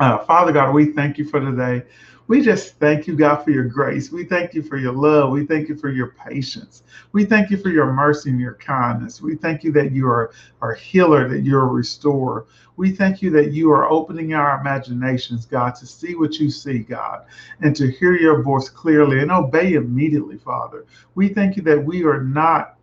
Uh, Father God, we thank you for today. We just thank you, God, for your grace. We thank you for your love. We thank you for your patience. We thank you for your mercy and your kindness. We thank you that you are our healer, that you're a restorer. We thank you that you are opening our imaginations, God, to see what you see, God, and to hear your voice clearly and obey immediately, Father. We thank you that we are not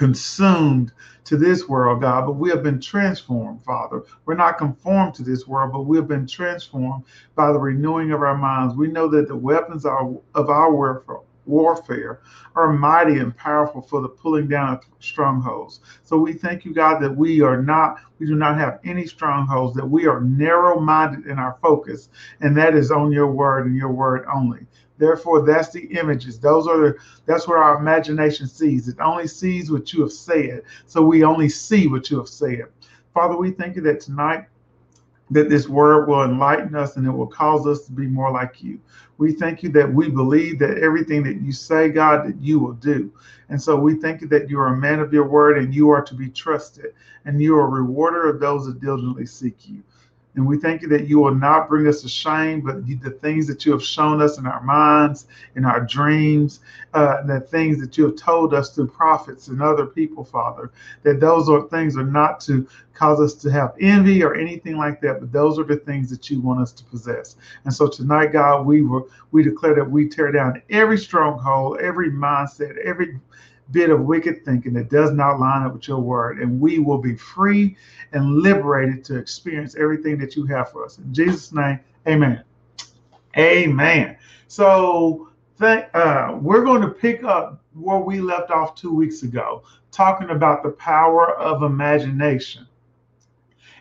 consumed to this world, God, but we have been transformed, Father. We're not conformed to this world, but we have been transformed by the renewing of our minds. We know that the weapons of our warfare, warfare are mighty and powerful for the pulling down of strongholds. So we thank you, God, that we are not, we do not have any strongholds, that we are narrow minded in our focus, and that is on your word and your word only. Therefore, that's the images. Those are the, that's where our imagination sees. It only sees what you have said. So we only see what you have said. Father, we thank you that tonight that this word will enlighten us and it will cause us to be more like you. We thank you that we believe that everything that you say, God, that you will do. And so we thank you that you are a man of your word and you are to be trusted and you are a rewarder of those that diligently seek you. And we thank you that you will not bring us to shame, but the things that you have shown us in our minds, in our dreams, uh, the things that you have told us through prophets and other people, Father, that those are things are not to cause us to have envy or anything like that, but those are the things that you want us to possess. And so tonight, God, we were we declare that we tear down every stronghold, every mindset, every bit of wicked thinking that does not line up with your word, and we will be free and liberated to experience everything that you have for us. In Jesus' name, amen. Amen. So th- uh, we're going to pick up where we left off two weeks ago, talking about the power of imagination.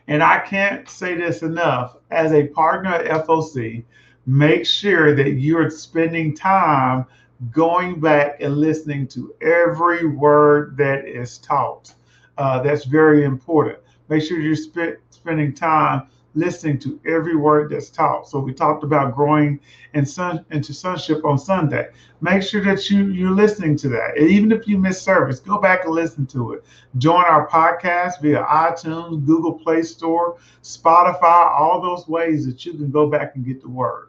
And I can't say this enough as a partner at FOC, make sure that you're spending time going back and listening to every word that is taught. Uh, that's very important. Make sure you're sp- spending time listening to every word that's taught. So we talked about growing in son, into sonship on Sunday. Make sure that you you're listening to that. And even if you miss service, go back and listen to it. Join our podcast via iTunes, Google Play Store, Spotify, all those ways that you can go back and get the word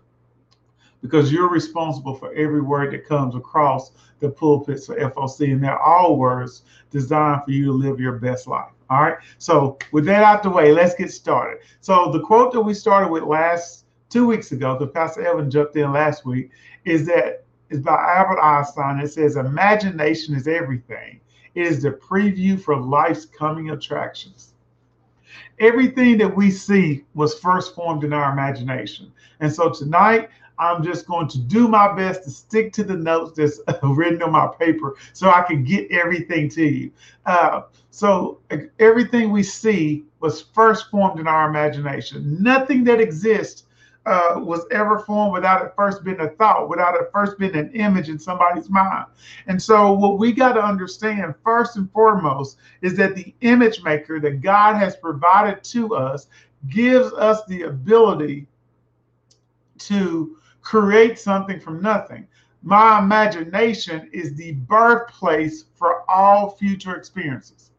because you're responsible for every word that comes across the pulpits for FOC, and they're all words designed for you to live your best life. All right. So with that out the way, let's get started. So the quote that we started with last two weeks ago, because Pastor Evan jumped in last week, is that is by Albert Einstein. It says, "Imagination is everything. It is the preview for life's coming attractions." Everything that we see was first formed in our imagination. And so tonight, I'm just going to do my best to stick to the notes that's written on my paper so I can get everything to you. Uh, so everything we see was first formed in our imagination. Nothing that exists uh, was ever formed without it first being a thought, without it first being an image in somebody's mind. And so, what we got to understand first and foremost is that the image maker that God has provided to us gives us the ability to create something from nothing. My imagination is the birthplace for all future experiences.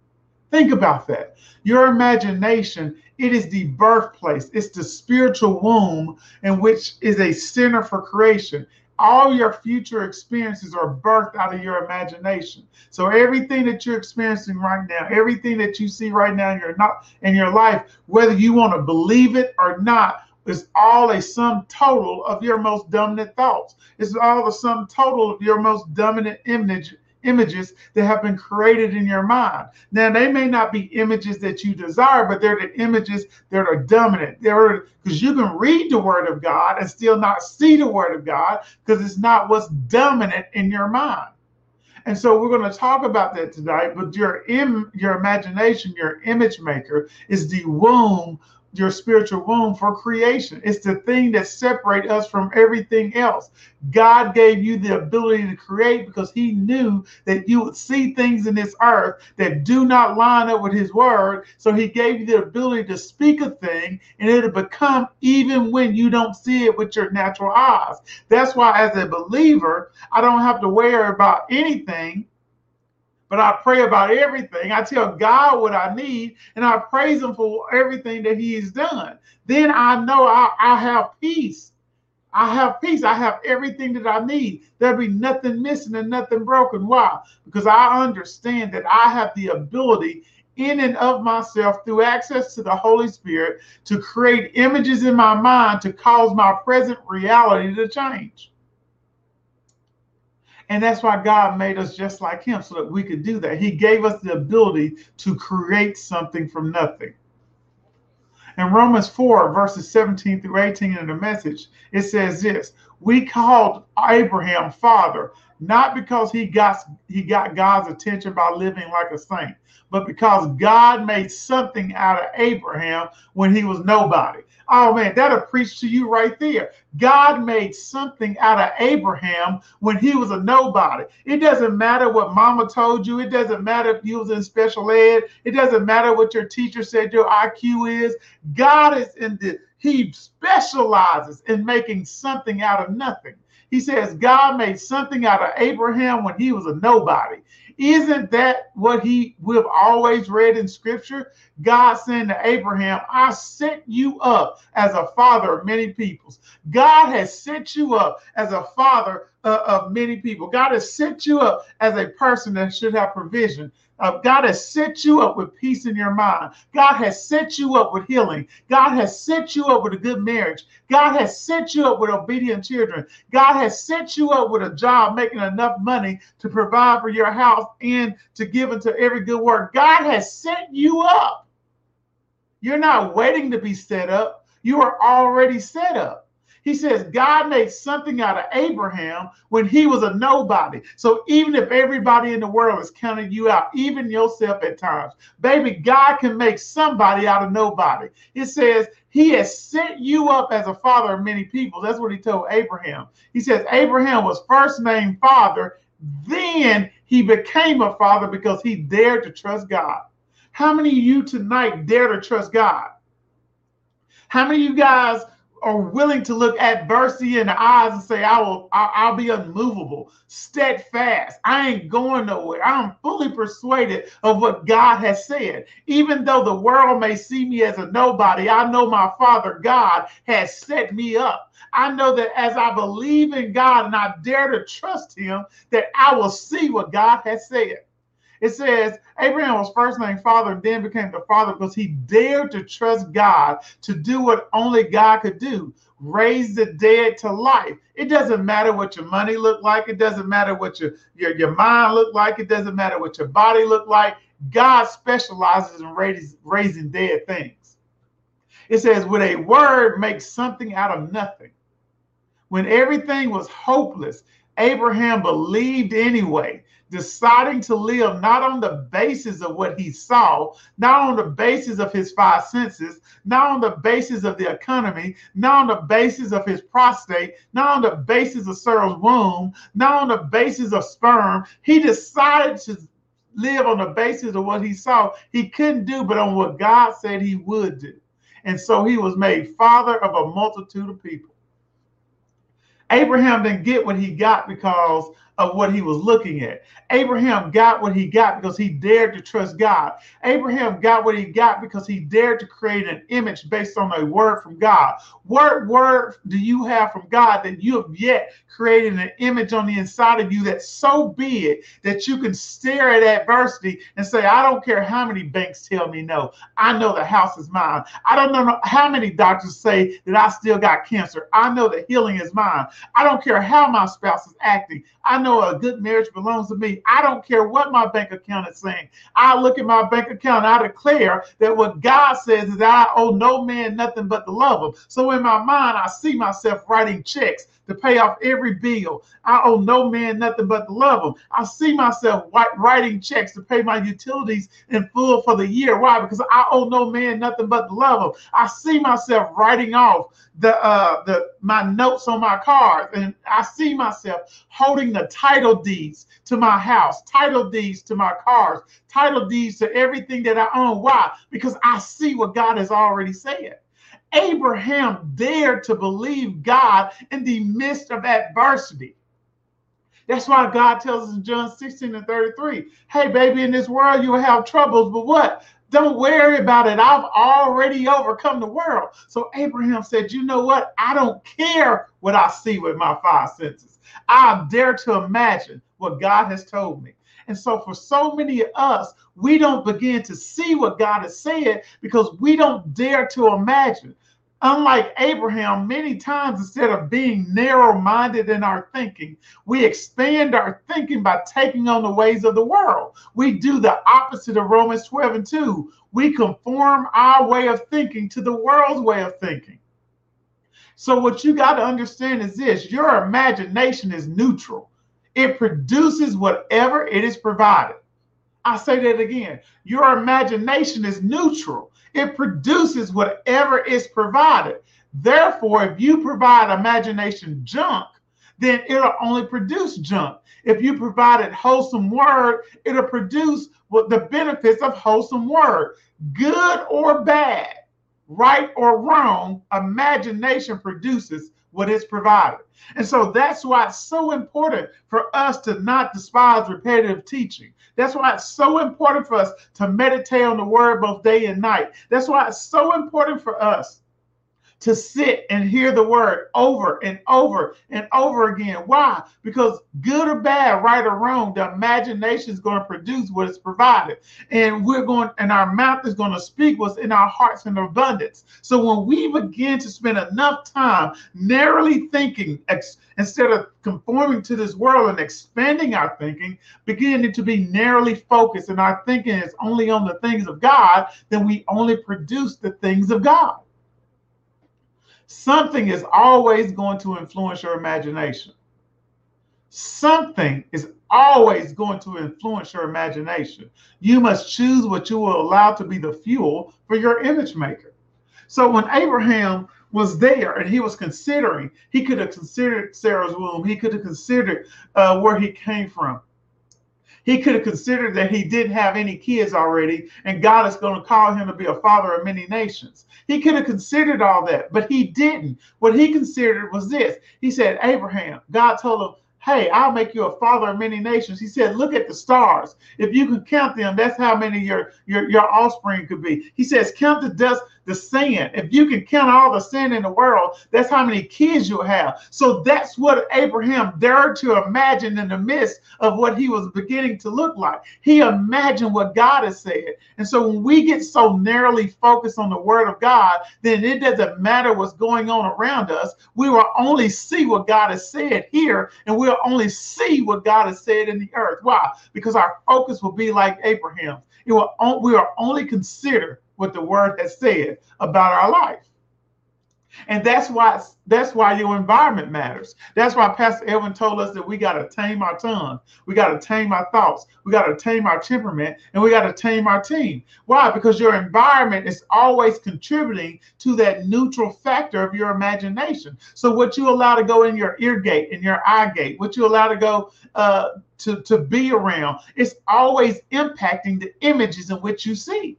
Think about that. Your imagination, it is the birthplace. It's the spiritual womb in which is a center for creation. All your future experiences are birthed out of your imagination. So everything that you're experiencing right now, everything that you see right now in your not in your life, whether you want to believe it or not, is all a sum total of your most dominant thoughts. It's all the sum total of your most dominant image images that have been created in your mind. Now they may not be images that you desire, but they're the images that are dominant. They're because you can read the word of God and still not see the word of God because it's not what's dominant in your mind. And so we're going to talk about that tonight. But your Im- your imagination, your image maker, is the womb your spiritual womb for creation. It's the thing that separates us from everything else. God gave you the ability to create because he knew that you would see things in this earth that do not line up with his word. So he gave you the ability to speak a thing and it'll become even when you don't see it with your natural eyes. That's why as a believer, I don't have to worry about anything but I pray about everything. I tell God what I need and I praise Him for everything that He has done. Then I know I, I have peace. I have peace. I have everything that I need. There'll be nothing missing and nothing broken. Why? Because I understand that I have the ability in and of myself through access to the Holy Spirit to create images in my mind to cause my present reality to change. And that's why God made us just like Him so that we could do that. He gave us the ability to create something from nothing. In Romans 4, verses 17 through 18 in the message, it says this We called Abraham father, not because he got he got God's attention by living like a saint, but because God made something out of Abraham when he was nobody. Oh man, that'll preach to you right there. God made something out of Abraham when he was a nobody. It doesn't matter what mama told you. It doesn't matter if you was in special ed. It doesn't matter what your teacher said your IQ is. God is in the, he specializes in making something out of nothing. He says God made something out of Abraham when he was a nobody. Isn't that what he we've always read in scripture? God saying to Abraham, I set you up as a father of many peoples. God has set you up as a father uh, of many people. God has set you up as a person that should have provision. God has set you up with peace in your mind. God has set you up with healing. God has set you up with a good marriage. God has set you up with obedient children. God has set you up with a job making enough money to provide for your house and to give into every good work. God has set you up. You're not waiting to be set up. You are already set up. He says God made something out of Abraham when he was a nobody. So even if everybody in the world is counting you out, even yourself at times, baby, God can make somebody out of nobody. It says he has set you up as a father of many people. That's what he told Abraham. He says Abraham was first named father, then he became a father because he dared to trust God. How many of you tonight dare to trust God? How many of you guys are willing to look adversity in the eyes and say, I will, I'll, I'll, be unmovable, steadfast. I ain't going nowhere. I'm fully persuaded of what God has said. Even though the world may see me as a nobody, I know my Father God has set me up. I know that as I believe in God and I dare to trust Him, that I will see what God has said. It says Abraham was first named father then became the father because he dared to trust God to do what only God could do raise the dead to life. It doesn't matter what your money look like. It doesn't matter what your, your, your mind look like. It doesn't matter what your body look like. God specializes in raising, raising dead things. It says, with a word, make something out of nothing. When everything was hopeless, Abraham believed anyway deciding to live not on the basis of what he saw, not on the basis of his five senses, not on the basis of the economy, not on the basis of his prostate, not on the basis of Sarah's womb, not on the basis of sperm. He decided to live on the basis of what he saw. He couldn't do, but on what God said he would do. And so he was made father of a multitude of people. Abraham didn't get what he got because of what he was looking at. Abraham got what he got because he dared to trust God. Abraham got what he got because he dared to create an image based on a word from God. What word do you have from God that you have yet created an image on the inside of you that's so big that you can stare at adversity and say, I don't care how many banks tell me no. I know the house is mine. I don't know how many doctors say that I still got cancer. I know that healing is mine. I don't care how my spouse is acting. I know a good marriage belongs to me. I don't care what my bank account is saying. I look at my bank account I declare that what God says is I owe no man nothing but to love him. So in my mind, I see myself writing checks to pay off every bill. I owe no man nothing but to love of him. I see myself writing checks to pay my utilities in full for the year. Why? Because I owe no man nothing but to love of him. I see myself writing off the uh the my notes on my cars and I see myself holding the title deeds to my house, title deeds to my cars, title deeds to everything that I own. Why? Because I see what God has already said. Abraham dared to believe God in the midst of adversity. That's why God tells us in John 16 and 33, hey, baby, in this world you will have troubles, but what? Don't worry about it. I've already overcome the world. So Abraham said, You know what? I don't care what I see with my five senses. I dare to imagine what God has told me. And so, for so many of us, we don't begin to see what God has said because we don't dare to imagine. Unlike Abraham, many times instead of being narrow minded in our thinking, we expand our thinking by taking on the ways of the world. We do the opposite of Romans 12 and 2. We conform our way of thinking to the world's way of thinking. So, what you got to understand is this your imagination is neutral, it produces whatever it is provided. I say that again. Your imagination is neutral. It produces whatever is provided. Therefore, if you provide imagination junk, then it'll only produce junk. If you provide it wholesome word, it'll produce what the benefits of wholesome word, good or bad, right or wrong. Imagination produces what is provided. And so that's why it's so important for us to not despise repetitive teaching. That's why it's so important for us to meditate on the word both day and night. That's why it's so important for us to sit and hear the word over and over and over again. Why? Because good or bad, right or wrong, the imagination is going to produce what is provided. And we're going, and our mouth is going to speak what's in our hearts in abundance. So when we begin to spend enough time narrowly thinking, ex- instead of conforming to this world and expanding our thinking, beginning to be narrowly focused, and our thinking is only on the things of God, then we only produce the things of God something is always going to influence your imagination. Something is always going to influence your imagination. You must choose what you will allow to be the fuel for your image maker. So when Abraham was there and he was considering, he could have considered Sarah's womb, he could have considered uh, where he came from. He could have considered that he didn't have any kids already, and God is going to call him to be a father of many nations. He could have considered all that, but he didn't. What he considered was this He said, Abraham, God told him, Hey, I'll make you a father of many nations. He said, Look at the stars. If you can count them, that's how many your, your, your offspring could be. He says, Count the dust the sand. If you can count all the sand in the world, that's how many kids you'll have. So that's what Abraham dared to imagine in the midst of what he was beginning to look like. He imagined what God has said. And so when we get so narrowly focused on the word of God, then it doesn't matter what's going on around us. We will only see what God has said here, and we'll only see what God has said in the earth. Why? Because our focus will be like Abraham's. It will we will only consider what the word has said about our life. And that's why that's why your environment matters. That's why Pastor Edwin told us that we got to tame our tongue, we got to tame our thoughts, we got to tame our temperament, and we got to tame our team. Why? Because your environment is always contributing to that neutral factor of your imagination. So what you allow to go in your ear gate, in your eye gate, what you allow to go uh, to to be around, it's always impacting the images in which you see.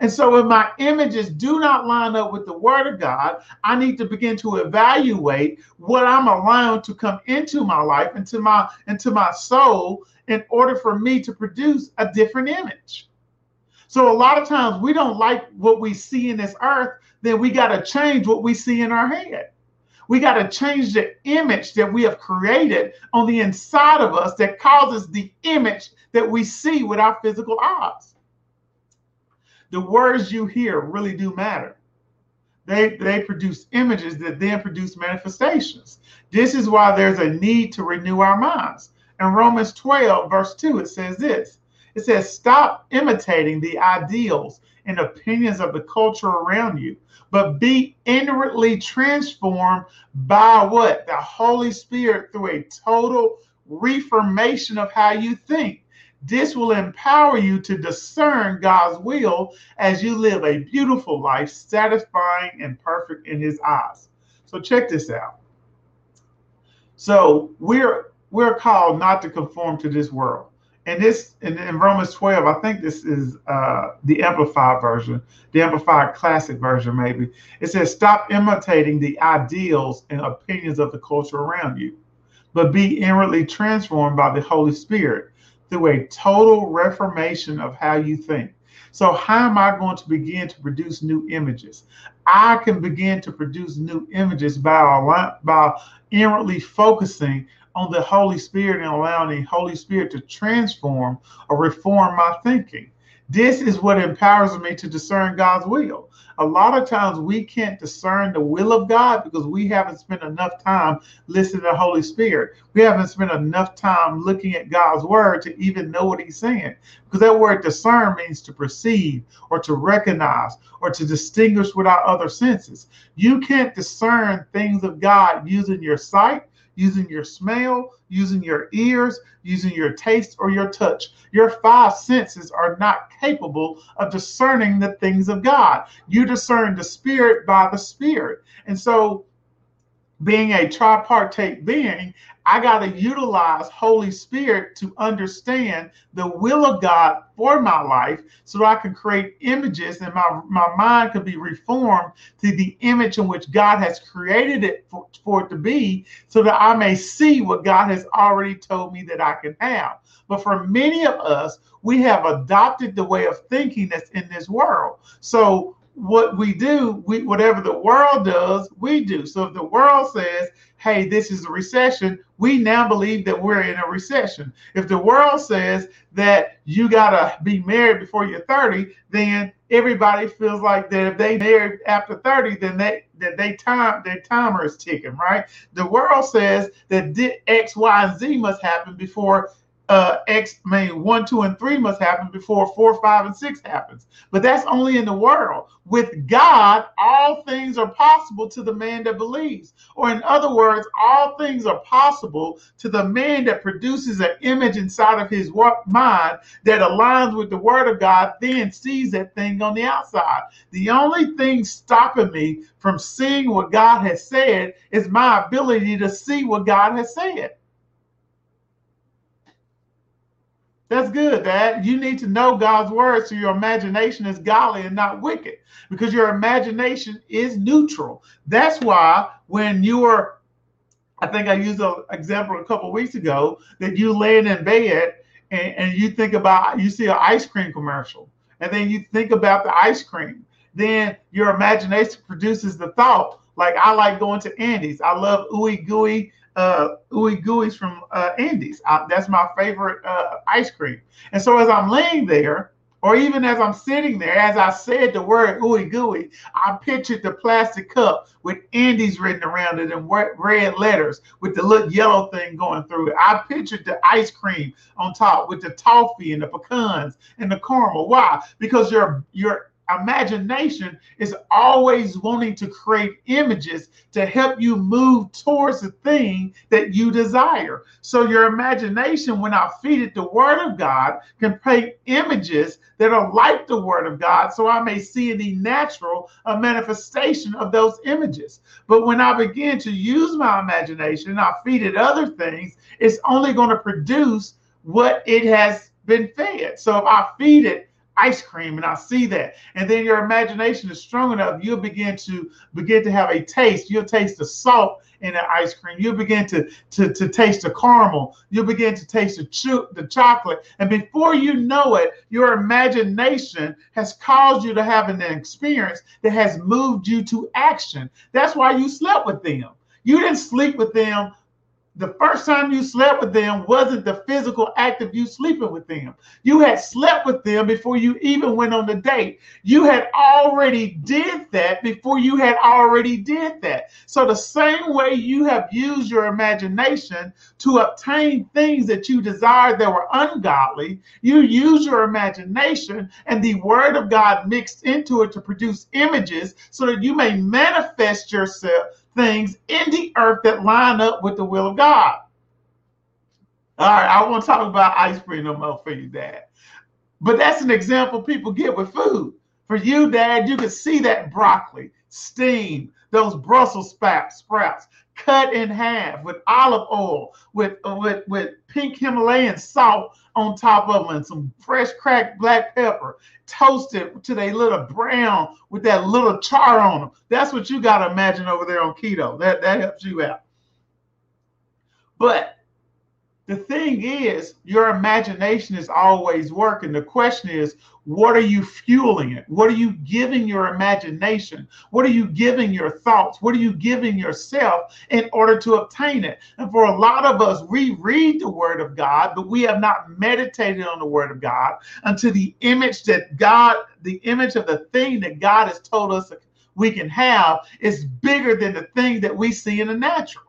And so, if my images do not line up with the word of God, I need to begin to evaluate what I'm allowing to come into my life, into my into my soul, in order for me to produce a different image. So, a lot of times we don't like what we see in this earth, then we got to change what we see in our head. We got to change the image that we have created on the inside of us that causes the image that we see with our physical eyes the words you hear really do matter. They, they produce images that then produce manifestations. This is why there's a need to renew our minds. In Romans 12, verse 2, it says this it says, Stop imitating the ideals and opinions of the culture around you, but be inwardly transformed by what? The Holy Spirit through a total reformation of how you think this will empower you to discern God's will as you live a beautiful life, satisfying and perfect in His eyes. So check this out. So we're we're called not to conform to this world. And this in, in Romans 12, I think this is uh, the amplified version, the amplified classic version, maybe. It says, stop imitating the ideals and opinions of the culture around you but be inwardly transformed by the Holy Spirit through a total reformation of how you think. So, how am I going to begin to produce new images? I can begin to produce new images by, by inwardly focusing on the Holy Spirit and allowing the Holy Spirit to transform or reform my thinking. This is what empowers me to discern God's will. A lot of times we can't discern the will of God because we haven't spent enough time listening to the Holy Spirit. We haven't spent enough time looking at God's word to even know what he's saying. Because that word discern means to perceive or to recognize or to distinguish with our other senses. You can't discern things of God using your sight using your smell, using your ears, using your taste or your touch. Your five senses are not capable of discerning the things of God. You discern the spirit by the spirit. And so, being a tripartite being, I got to utilize Holy Spirit to understand the will of God for my life so I can create images and my, my mind can be reformed to the image in which God has created it for, for it to be so that I may see what God has already told me that I can have. But for many of us, we have adopted the way of thinking that's in this world. So what we do, we whatever the world does, we do. So if the world says, "Hey, this is a recession," we now believe that we're in a recession. If the world says that you gotta be married before you're 30, then everybody feels like that if they married after 30, then they that they time their timer is ticking, right? The world says that X, Y, and Z must happen before uh, X, I mean, one, two, and three must happen before four, five, and six happens. But that's only in the world. With God, all things are possible to the man that believes. Or, in other words, all things are possible to the man that produces an image inside of his mind that aligns with the word of God, then sees that thing on the outside. The only thing stopping me from seeing what God has said is my ability to see what God has said. That's good, Dad. You need to know God's word so your imagination is godly and not wicked because your imagination is neutral. That's why when you are, I think I used an example a couple weeks ago that you laying in bed and, and you think about, you see an ice cream commercial and then you think about the ice cream. Then your imagination produces the thought, like I like going to Andy's. I love ooey gooey uh, ooey gooeys from uh, Andy's. I, that's my favorite uh, ice cream. And so as I'm laying there, or even as I'm sitting there, as I said the word ooey gooey, I pictured the plastic cup with Andy's written around it in red letters with the little yellow thing going through it. I pictured the ice cream on top with the toffee and the pecans and the caramel. Why? Because your your imagination is always wanting to create images to help you move towards the thing that you desire. So your imagination, when I feed it the word of God, can paint images that are like the word of God, so I may see the natural a manifestation of those images. But when I begin to use my imagination, and I feed it other things, it's only going to produce what it has been fed. So if I feed it ice cream and I see that. And then your imagination is strong enough, you'll begin to begin to have a taste. You'll taste the salt in the ice cream. You'll begin to, to, to taste the caramel. You'll begin to taste the, cho- the chocolate. And before you know it, your imagination has caused you to have an experience that has moved you to action. That's why you slept with them. You didn't sleep with them the first time you slept with them wasn't the physical act of you sleeping with them. You had slept with them before you even went on the date. You had already did that before you had already did that. So the same way you have used your imagination to obtain things that you desired that were ungodly, you use your imagination and the word of God mixed into it to produce images so that you may manifest yourself things in the earth that line up with the will of God. All right, I won't talk about ice cream no more for you, Dad. But that's an example people get with food. For you, Dad, you can see that broccoli steam, those Brussels sprouts, sprouts cut in half with olive oil, with with with pink Himalayan salt on top of them, and some fresh cracked black pepper, toasted to they little brown with that little char on them. That's what you got to imagine over there on keto. That that helps you out. But the thing is, your imagination is always working. The question is, what are you fueling it? What are you giving your imagination? What are you giving your thoughts? What are you giving yourself in order to obtain it? And for a lot of us, we read the Word of God, but we have not meditated on the Word of God until the image that God, the image of the thing that God has told us we can have is bigger than the thing that we see in the natural.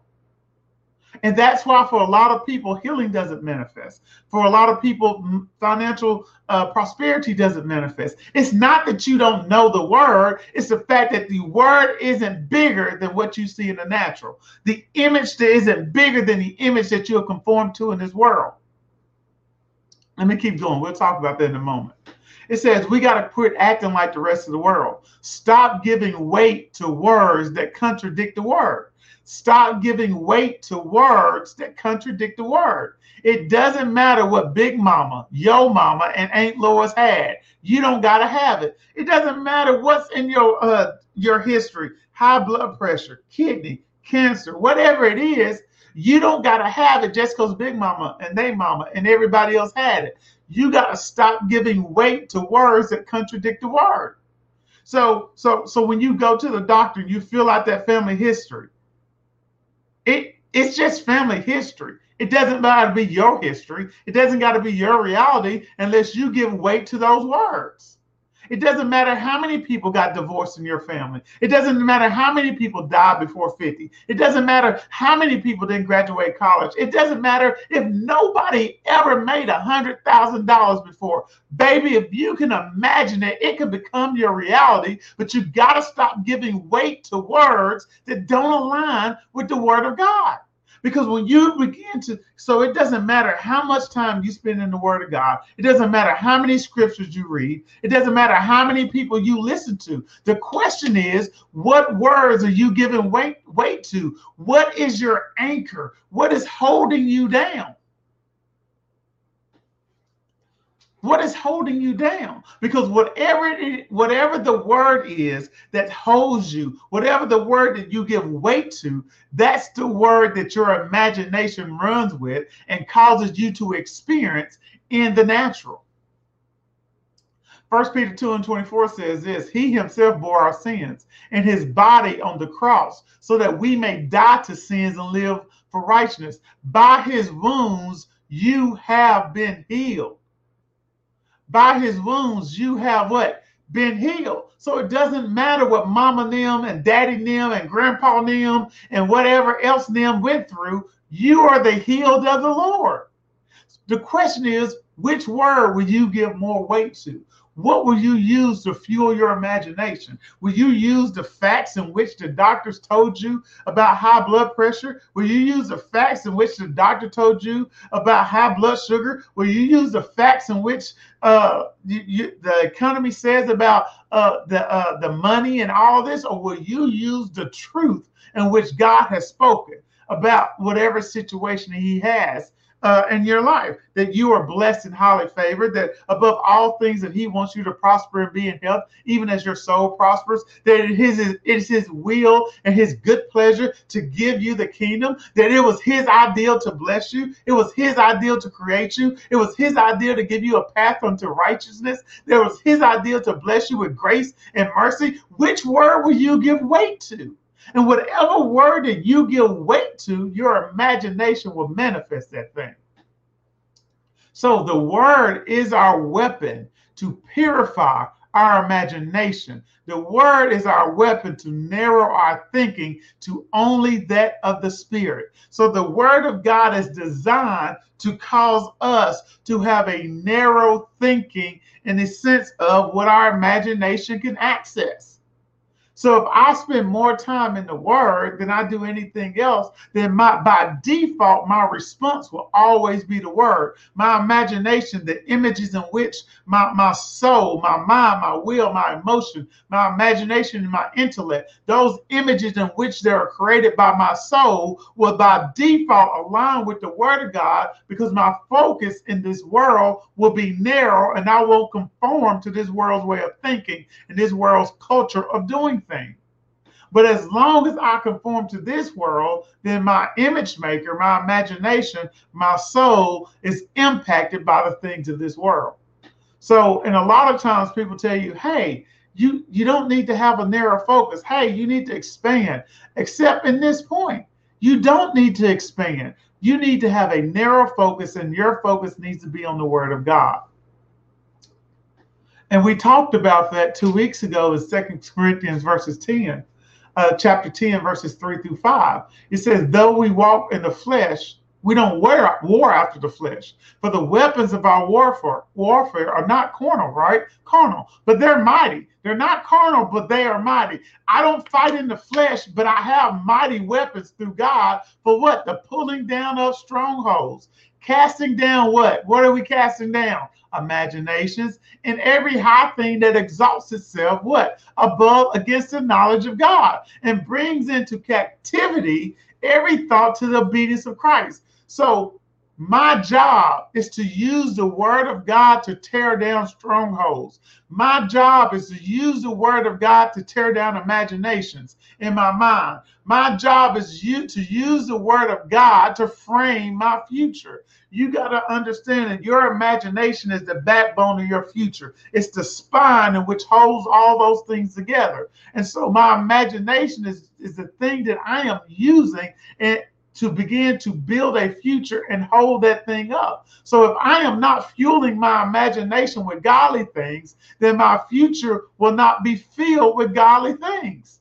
And that's why, for a lot of people, healing doesn't manifest. For a lot of people, financial uh, prosperity doesn't manifest. It's not that you don't know the word, it's the fact that the word isn't bigger than what you see in the natural. The image that isn't bigger than the image that you're conformed to in this world. Let me keep going. We'll talk about that in a moment. It says we got to quit acting like the rest of the world. Stop giving weight to words that contradict the word. Stop giving weight to words that contradict the word. It doesn't matter what Big Mama, Yo Mama, and Aunt Lois had. You don't gotta have it. It doesn't matter what's in your uh, your history, high blood pressure, kidney, cancer, whatever it is. You don't gotta have it just because Big Mama and they Mama and everybody else had it. You gotta stop giving weight to words that contradict the word. So, so, so when you go to the doctor, you fill out that family history it it's just family history. It doesn't to be your history. It doesn't got to be your reality unless you give weight to those words. It doesn't matter how many people got divorced in your family. It doesn't matter how many people died before 50. It doesn't matter how many people didn't graduate college. It doesn't matter if nobody ever made a hundred thousand dollars before. Baby, if you can imagine it, it can become your reality, but you gotta stop giving weight to words that don't align with the word of God. Because when you begin to, so it doesn't matter how much time you spend in the Word of God, it doesn't matter how many scriptures you read, it doesn't matter how many people you listen to. The question is, what words are you giving weight, weight to? What is your anchor? What is holding you down? What is holding you down? Because whatever it, whatever the word is that holds you, whatever the word that you give weight to, that's the word that your imagination runs with and causes you to experience in the natural. First Peter 2 and 24 says this He himself bore our sins and his body on the cross, so that we may die to sins and live for righteousness. By his wounds you have been healed by his wounds you have what? Been healed. So it doesn't matter what mama them and daddy them and grandpa them and whatever else them went through. You are the healed of the Lord. The question is, which word will you give more weight to? What will you use to fuel your imagination? Will you use the facts in which the doctors told you about high blood pressure? Will you use the facts in which the doctor told you about high blood sugar? Will you use the facts in which uh, you, you, the economy says about uh, the uh, the money and all this, or will you use the truth in which God has spoken about whatever situation He has uh, in your life, that you are blessed and highly favored, that above all things that he wants you to prosper and be in health, even as your soul prospers, that it is, it is his will and his good pleasure to give you the kingdom, that it was his ideal to bless you, it was his ideal to create you, it was his ideal to give you a path unto righteousness, there was his ideal to bless you with grace and mercy. Which word will you give weight to? And whatever word that you give weight to, your imagination will manifest that thing. So the word is our weapon to purify our imagination. The word is our weapon to narrow our thinking to only that of the spirit. So the word of God is designed to cause us to have a narrow thinking in the sense of what our imagination can access. So if I spend more time in the word than I do anything else, then my by default, my response will always be the word. My imagination, the images in which my, my soul, my mind, my will, my emotion, my imagination, and my intellect, those images in which they are created by my soul will by default align with the word of God because my focus in this world will be narrow and I won't conform to this world's way of thinking and this world's culture of doing thing. But as long as I conform to this world, then my image maker, my imagination, my soul is impacted by the things of this world. So, and a lot of times people tell you, hey, you you don't need to have a narrow focus. Hey, you need to expand. Except in this point, you don't need to expand. You need to have a narrow focus, and your focus needs to be on the Word of God. And we talked about that two weeks ago in Second Corinthians verses 10, uh, chapter 10, verses 3 through 5. It says, Though we walk in the flesh, we don't wear war after the flesh. For the weapons of our warfare, warfare are not carnal, right? Carnal, but they're mighty. They're not carnal, but they are mighty. I don't fight in the flesh, but I have mighty weapons through God for what? The pulling down of strongholds. Casting down what? What are we casting down? Imaginations and every high thing that exalts itself, what? Above against the knowledge of God and brings into captivity every thought to the obedience of Christ. So my job is to use the word of God to tear down strongholds. My job is to use the word of God to tear down imaginations in my mind. My job is you to use the word of God to frame my future. You got to understand that your imagination is the backbone of your future. It's the spine in which holds all those things together. And so my imagination is, is the thing that I am using to begin to build a future and hold that thing up. So if I am not fueling my imagination with godly things, then my future will not be filled with godly things.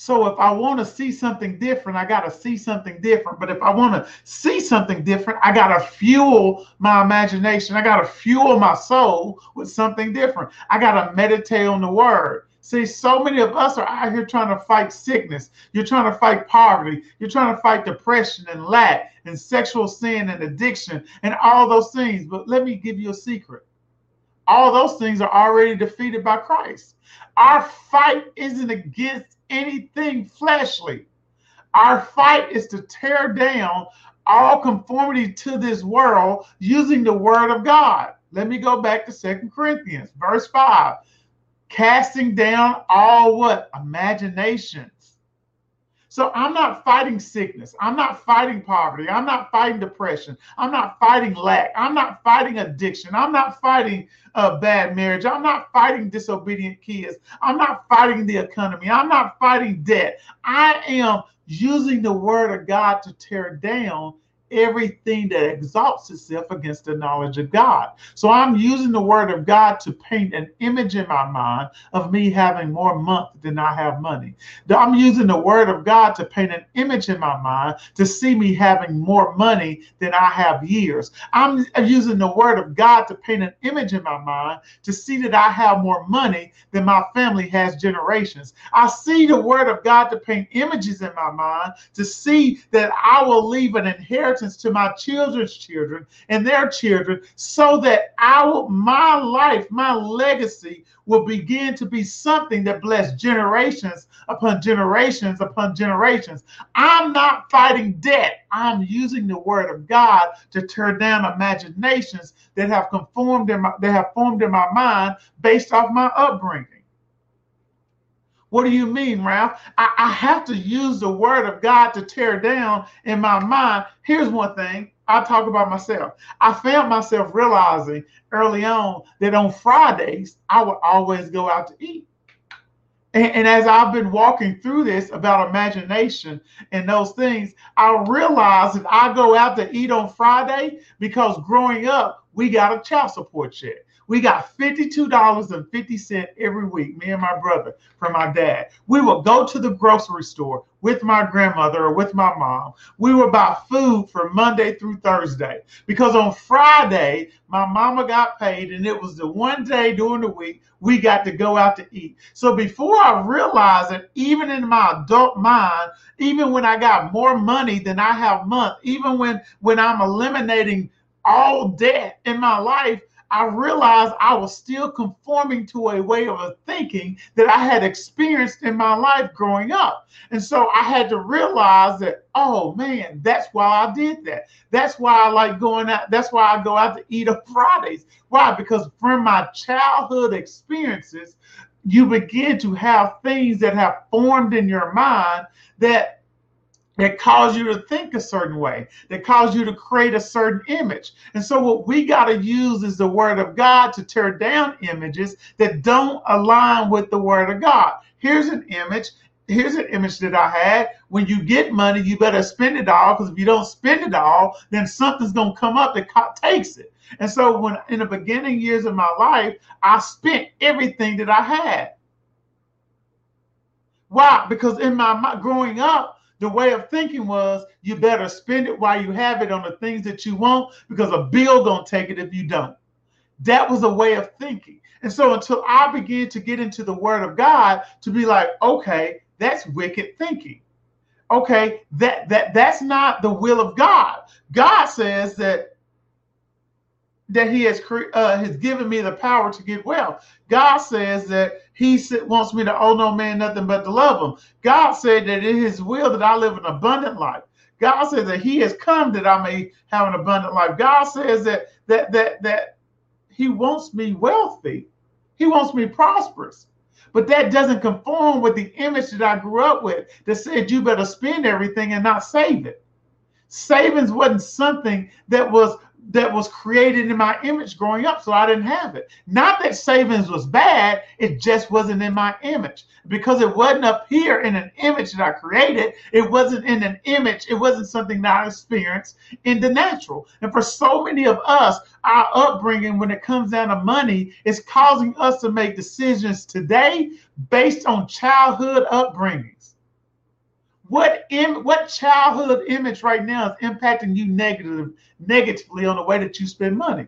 So if I want to see something different, I got to see something different. But if I want to see something different, I got to fuel my imagination. I got to fuel my soul with something different. I got to meditate on the word. See, so many of us are out here trying to fight sickness. You're trying to fight poverty. You're trying to fight depression and lack and sexual sin and addiction and all those things. But let me give you a secret. All those things are already defeated by Christ. Our fight isn't against anything fleshly. Our fight is to tear down all conformity to this world using the word of God. Let me go back to Second Corinthians, verse 5 casting down all what? Imaginations. So I'm not fighting sickness. I'm not fighting poverty. I'm not fighting depression. I'm not fighting lack. I'm not fighting addiction. I'm not fighting a bad marriage. I'm not fighting disobedient kids. I'm not fighting the economy. I'm not fighting debt. I am using the word of God to tear down everything that exalts itself against the knowledge of God. So I'm using the word of God to paint an image in my mind of me having more month than I have money. I'm using the word of God to paint an image in my mind to see me having more money than I have years. I'm using the word of God to paint an image in my mind to see that I have more money than my family has generations. I see the word of God to paint images in my mind to see that I will leave an inheritance inheritance to my children's children and their children so that our my life, my legacy will begin to be something that bless generations upon generations upon generations. I'm not fighting debt. I'm using the word of God to tear down imaginations that have conformed in my, that have formed in my mind based off my upbringing. What do you mean, Ralph? I, I have to use the word of God to tear down in my mind. Here's one thing I talk about myself. I found myself realizing early on that on Fridays, I would always go out to eat. And, and, as I've been walking through this about imagination and those things, I realize that I go out to eat on Friday because growing up, we got a child support check. We got $52.50 every week, me and my brother, from my dad. We would go to the grocery store with my grandmother or with my mom. We would buy food for Monday through Thursday because on Friday, my mama got paid and it was the one day during the week we got to go out to eat. So before I realized that even in my adult mind, even when I got more money than I have month, even when when I'm eliminating all debt in my life, I realized I was still conforming to a way of thinking that I had experienced in my life growing up. And so I had to realize that, oh man, that's why I did that. That's why I like going out. That's why I go out to eat on Fridays. Why? Because from my childhood experiences, you begin to have things that have formed in your mind that that cause you to think a certain way, that cause you to create a certain image. And so, what we got to use is the word of God to tear down images that don't align with the word of God. Here's an image. Here's an image that I had. When you get money, you better spend it all because if you don't spend it all, then something's going to come up that takes it. And so, when in the beginning years of my life, I spent everything that I had. Why? Because in my growing up, the way of thinking was you better spend it while you have it on the things that you want because a bill gonna take it if you don't. That was a way of thinking. And so until I began to get into the word of God to be like, okay, that's wicked thinking. Okay, that that that's not the will of God. God says that that he has uh, has given me the power to get well. God says that he wants me to owe no man nothing but to love him. God said that in his will that I live an abundant life. God says that he has come that I may have an abundant life. God says that that that that he wants me wealthy. He wants me prosperous. But that doesn't conform with the image that I grew up with that said you better spend everything and not save it. Savings wasn't something that was that was created in my image growing up, so I didn't have it. Not that savings was bad, it just wasn't in my image. Because it wasn't up here in an image that I created, it wasn't in an image, it wasn't something that I experienced in the natural. And for so many of us, our upbringing, when it comes down to money, is causing us to make decisions today based on childhood upbringings. What Im- what childhood image right now is impacting you negative negatively on the way that you spend money?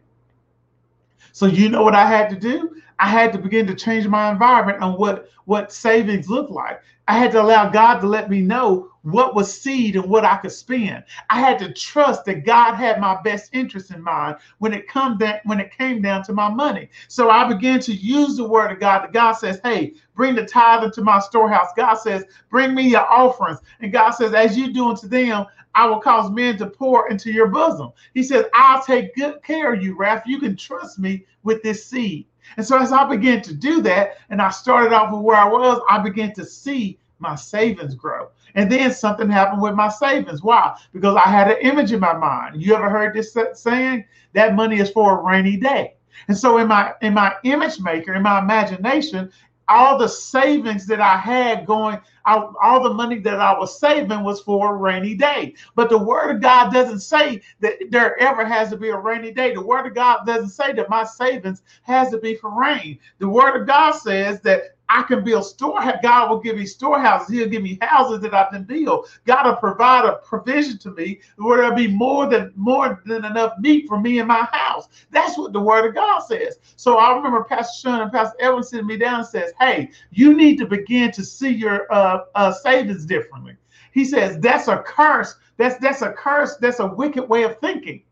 So you know what I had to do? I had to begin to change my environment on what what savings look like. I had to allow God to let me know what was seed and what I could spend. I had to trust that God had my best interest in mind when it come down when it came down to my money. So I began to use the word of God. That God says, "Hey, bring the tithe into my storehouse." God says, "Bring me your offerings," and God says, "As you do unto them, I will cause men to pour into your bosom." He says, "I'll take good care of you, Raph. You can trust me with this seed." And so as I began to do that, and I started off with where I was, I began to see my savings grow. And then something happened with my savings. Why? Because I had an image in my mind. You ever heard this saying? That money is for a rainy day. And so in my in my image maker, in my imagination, all the savings that I had going, all, all the money that I was saving was for a rainy day. But the word of God doesn't say that there ever has to be a rainy day. The word of God doesn't say that my savings has to be for rain. The word of God says that I can build store. God will give me storehouses. He'll give me houses that I can build. God will provide a provision to me where there'll be more than more than enough meat for me in my house. That's what the word of God says. So I remember Pastor Sean and Pastor Evan sitting me down and says, "Hey, you need to begin to see your uh, uh, savings differently." He says, "That's a curse. That's that's a curse. That's a wicked way of thinking."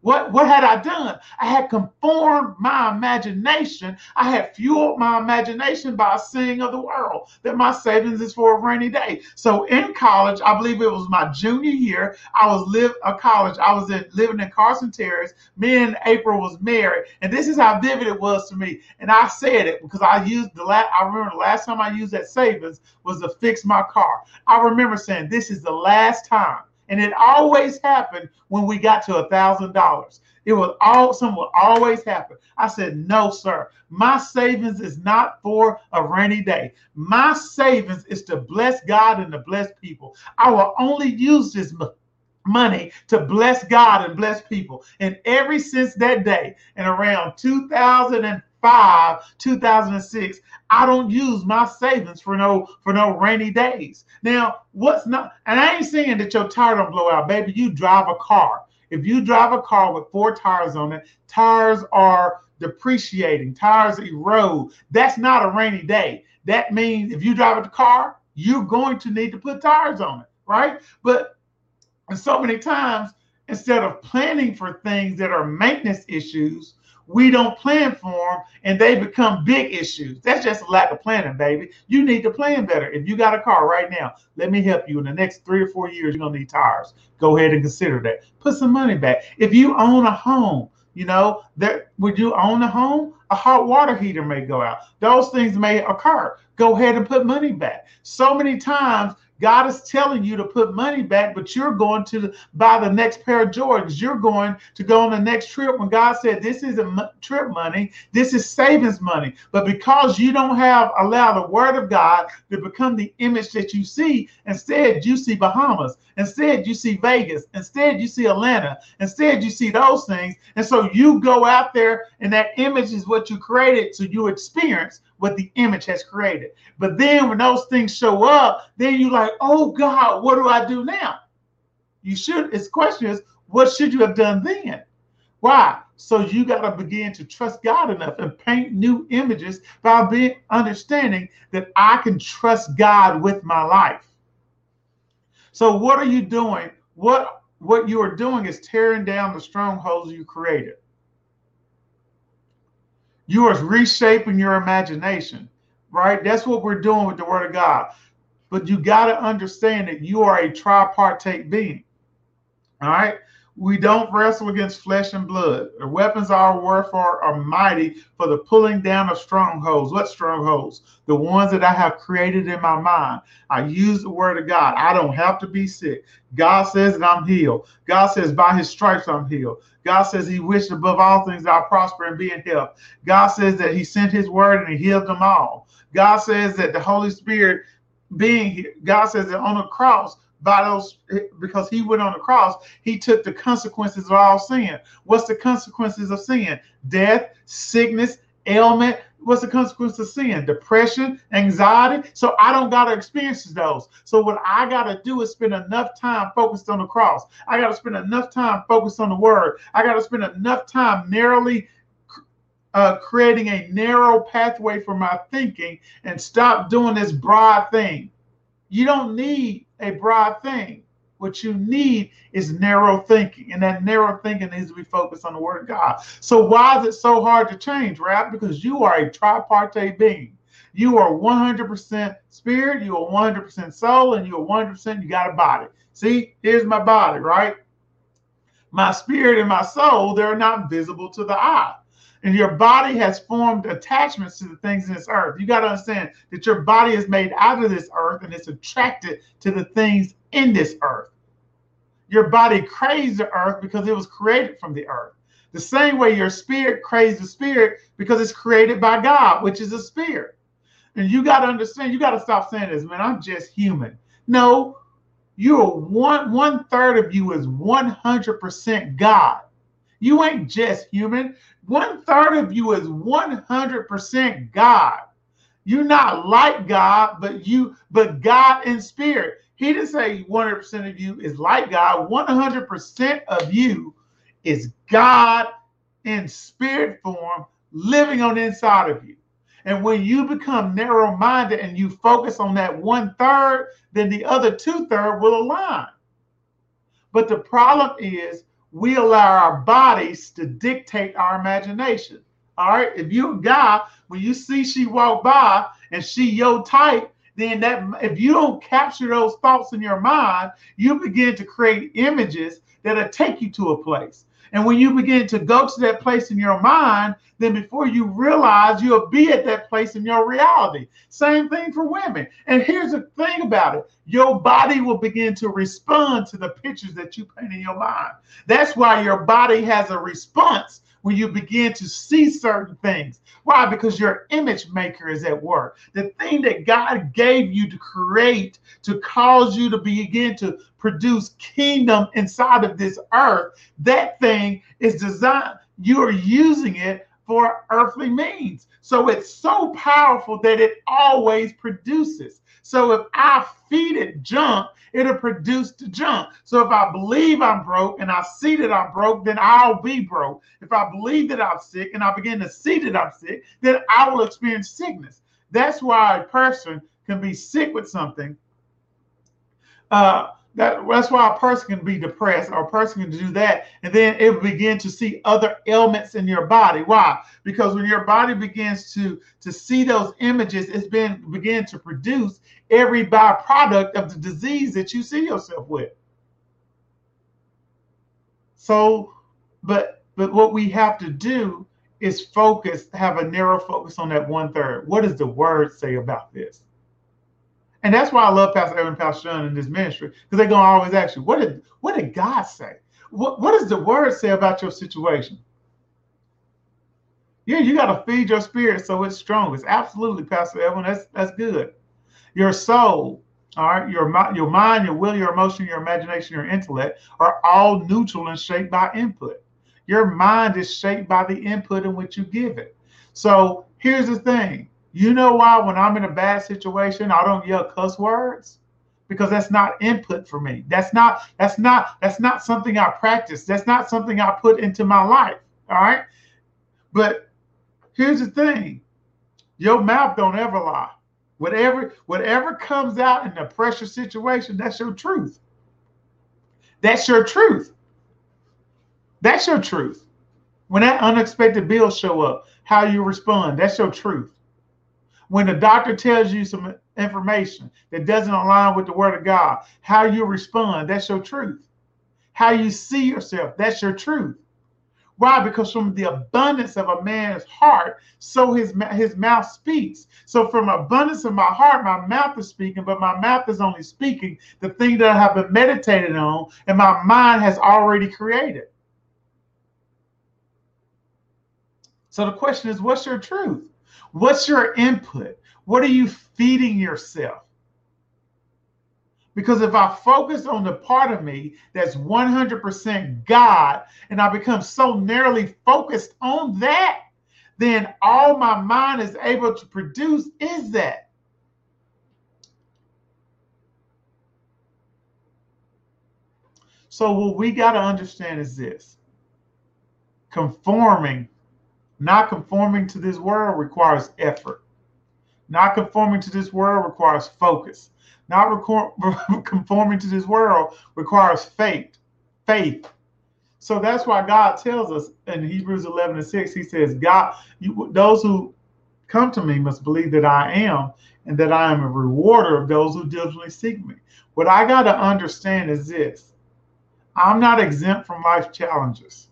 What, what had I done? I had conformed my imagination. I had fueled my imagination by seeing of the world that my savings is for a rainy day. So in college, I believe it was my junior year, I was live a uh, college. I was in, living in Carson Terrace. Me and April was married, and this is how vivid it was to me. And I said it because I used the last. I remember the last time I used that savings was to fix my car. I remember saying, "This is the last time." And it always happened when we got to a thousand dollars. It was all something would always happen. I said, no, sir. My savings is not for a rainy day. My savings is to bless God and to bless people. I will only use this money to bless God and bless people. And every since that day, and around 2000 2005, 2006, I don't use my savings for no for no rainy days. Now, what's not and I ain't saying that your tire don't blow out, baby. You drive a car. If you drive a car with four tires on it, tires are depreciating, tires erode. That's not a rainy day. That means if you drive a car, you're going to need to put tires on it, right? But so many times, instead of planning for things that are maintenance issues, we don't plan for them and they become big issues. That's just a lack of planning, baby. You need to plan better. If you got a car right now, let me help you. In the next three or four years, you're going to need tires. Go ahead and consider that. Put some money back. If you own a home, you know, that would you own a home? A hot water heater may go out. Those things may occur. Go ahead and put money back. So many times God is telling you to put money back, but you're going to buy the next pair of Jordans. You're going to go on the next trip when God said, This isn't trip money, this is savings money. But because you don't have allowed the word of God to become the image that you see, instead you see Bahamas, instead you see Vegas, instead you see Atlanta, instead you see those things. And so you go out there, and that image is what you created, so you experience what the image has created. But then when those things show up, then you're like, oh God, what do I do now? You should, its question is, what should you have done then? Why? So you got to begin to trust God enough and paint new images by being understanding that I can trust God with my life. So what are you doing? What what you are doing is tearing down the strongholds you created. You are reshaping your imagination, right? That's what we're doing with the Word of God. But you got to understand that you are a tripartite being. All right. We don't wrestle against flesh and blood. The weapons of our warfare are mighty for the pulling down of strongholds. What strongholds? The ones that I have created in my mind. I use the word of God. I don't have to be sick. God says that I'm healed. God says by his stripes I'm healed. God says he wished above all things that I prosper and be in health. God says that he sent his word and he healed them all. God says that the Holy Spirit being here, God says that on the cross, by those because he went on the cross, he took the consequences of all sin. What's the consequences of sin? Death, sickness, ailment. What's the consequence of sin? Depression, anxiety. So I don't gotta experience those. So what I gotta do is spend enough time focused on the cross. I gotta spend enough time focused on the word. I gotta spend enough time narrowly uh, creating a narrow pathway for my thinking and stop doing this broad thing. You don't need a broad thing. What you need is narrow thinking, and that narrow thinking needs to be focused on the Word of God. So, why is it so hard to change, Ralph? Because you are a tripartite being. You are 100% spirit, you are 100% soul, and you are 100% you got a body. See, here's my body, right? My spirit and my soul, they're not visible to the eye and your body has formed attachments to the things in this earth. You got to understand that your body is made out of this earth and it's attracted to the things in this earth. Your body craves the earth because it was created from the earth. The same way your spirit craves the spirit because it's created by God, which is a spirit. And you got to understand, you got to stop saying this, man, I'm just human. No, you're one one third of you is 100% God. You ain't just human. One third of you is 100% God. You're not like God, but you, but God in spirit. He didn't say 100% of you is like God. 100% of you is God in spirit form living on the inside of you. And when you become narrow minded and you focus on that one third, then the other two third will align. But the problem is we allow our bodies to dictate our imagination. All right. If you're a guy, when you see she walk by and she your type, then that if you don't capture those thoughts in your mind, you begin to create images that'll take you to a place. And when you begin to go to that place in your mind, then before you realize you'll be at that place in your reality. Same thing for women. And here's the thing about it your body will begin to respond to the pictures that you paint in your mind. That's why your body has a response when you begin to see certain things. Why? Because your image maker is at work. The thing that God gave you to create to cause you to begin to produce kingdom inside of this earth, that thing is designed, you are using it for earthly means. So it's so powerful that it always produces. So if I feed it junk, it'll produce the junk. So if I believe I'm broke and I see that I'm broke, then I'll be broke. If I believe that I'm sick and I begin to see that I'm sick, then I will experience sickness. That's why a person can be sick with something. Uh, that, that's why a person can be depressed or a person can do that, and then it will begin to see other ailments in your body. Why? Because when your body begins to to see those images, it's been begin to produce every byproduct of the disease that you see yourself with. So, but but what we have to do is focus, have a narrow focus on that one third. What does the word say about this? And that's why I love Pastor Evan Pastor John in this ministry, because they're gonna always ask you, what did what did God say? What, what does the word say about your situation? Yeah, you got to feed your spirit so it's strong. It's absolutely, Pastor Evan. That's that's good. Your soul, all right, your your mind, your will, your emotion, your imagination, your intellect are all neutral and shaped by input. Your mind is shaped by the input in which you give it. So here's the thing. You know why when I'm in a bad situation, I don't yell cuss words? Because that's not input for me. That's not that's not that's not something I practice. That's not something I put into my life. All right. But Here's the thing your mouth don't ever lie. Whatever, whatever comes out in a pressure situation, that's your truth. That's your truth. That's your truth. When that unexpected bill show up, how you respond, that's your truth. When the doctor tells you some information that doesn't align with the word of God, how you respond, that's your truth. How you see yourself, that's your truth. Why? Because from the abundance of a man's heart, so his his mouth speaks. So from abundance of my heart, my mouth is speaking, but my mouth is only speaking the thing that I have been meditated on, and my mind has already created. So the question is, what's your truth? What's your input? What are you feeding yourself? Because if I focus on the part of me that's 100% God and I become so narrowly focused on that, then all my mind is able to produce is that. So, what we got to understand is this conforming, not conforming to this world requires effort. Not conforming to this world requires focus. Not record, conforming to this world requires faith. Faith. So that's why God tells us in Hebrews 11 and 6, He says, God, you, those who come to me must believe that I am and that I am a rewarder of those who diligently seek me. What I got to understand is this I'm not exempt from life challenges,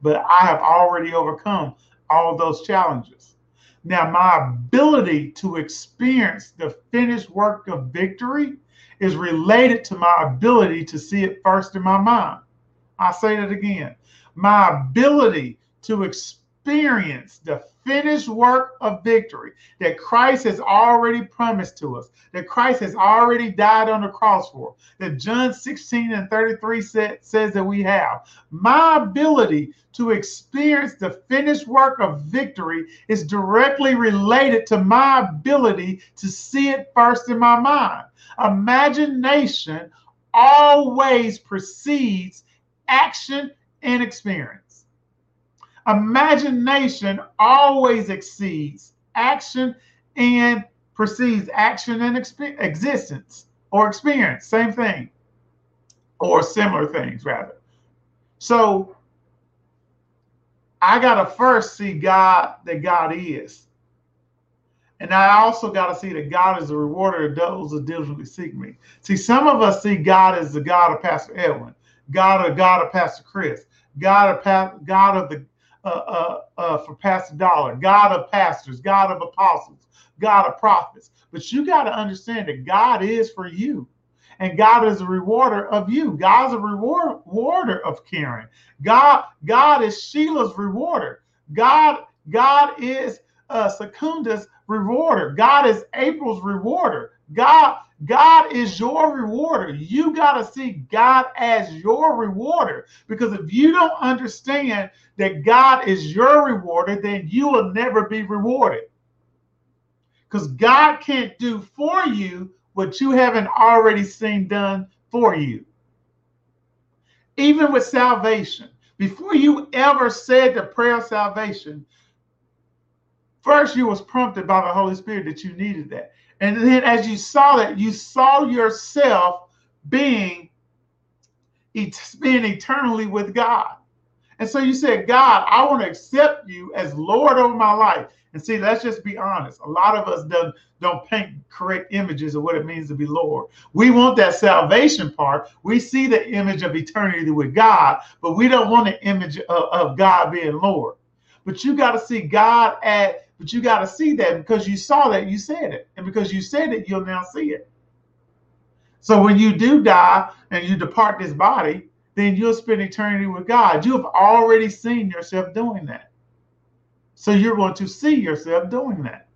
but I have already overcome all those challenges. Now, my ability to experience the finished work of victory is related to my ability to see it first in my mind. I say that again. My ability to experience the finished work of victory that Christ has already promised to us, that Christ has already died on the cross for, that John 16 and 33 say, says that we have. My ability to experience the finished work of victory is directly related to my ability to see it first in my mind. Imagination always precedes action and experience. Imagination always exceeds action and precedes action and exp- existence or experience. Same thing, or similar things, rather. So I got to first see God that God is. And I also got to see that God is a rewarder of those who diligently seek me. See, some of us see God as the God of Pastor Edwin, God of God of Pastor Chris, God of God of the uh, uh, uh, for Pastor Dollar, God of pastors, God of apostles, God of prophets. But you got to understand that God is for you. And God is a rewarder of you. God's a reward, rewarder of Karen. God, God is Sheila's rewarder. God, God is uh, Secunda's rewarder. God is April's rewarder. God, God is your rewarder. You got to see God as your rewarder because if you don't understand that God is your rewarder, then you will never be rewarded. Because God can't do for you what you haven't already seen done for you. Even with salvation, before you ever said the prayer of salvation, first you was prompted by the Holy Spirit that you needed that. And then as you saw that, you saw yourself being, being eternally with God. And so you said, God, I want to accept you as Lord over my life. And see, let's just be honest. A lot of us don't, don't paint correct images of what it means to be Lord. We want that salvation part. We see the image of eternity with God, but we don't want the image of, of God being Lord. But you got to see God at, but you got to see that because you saw that, you said it. And because you said it, you'll now see it. So when you do die and you depart this body, then you'll spend eternity with God. You have already seen yourself doing that. So you're going to see yourself doing that.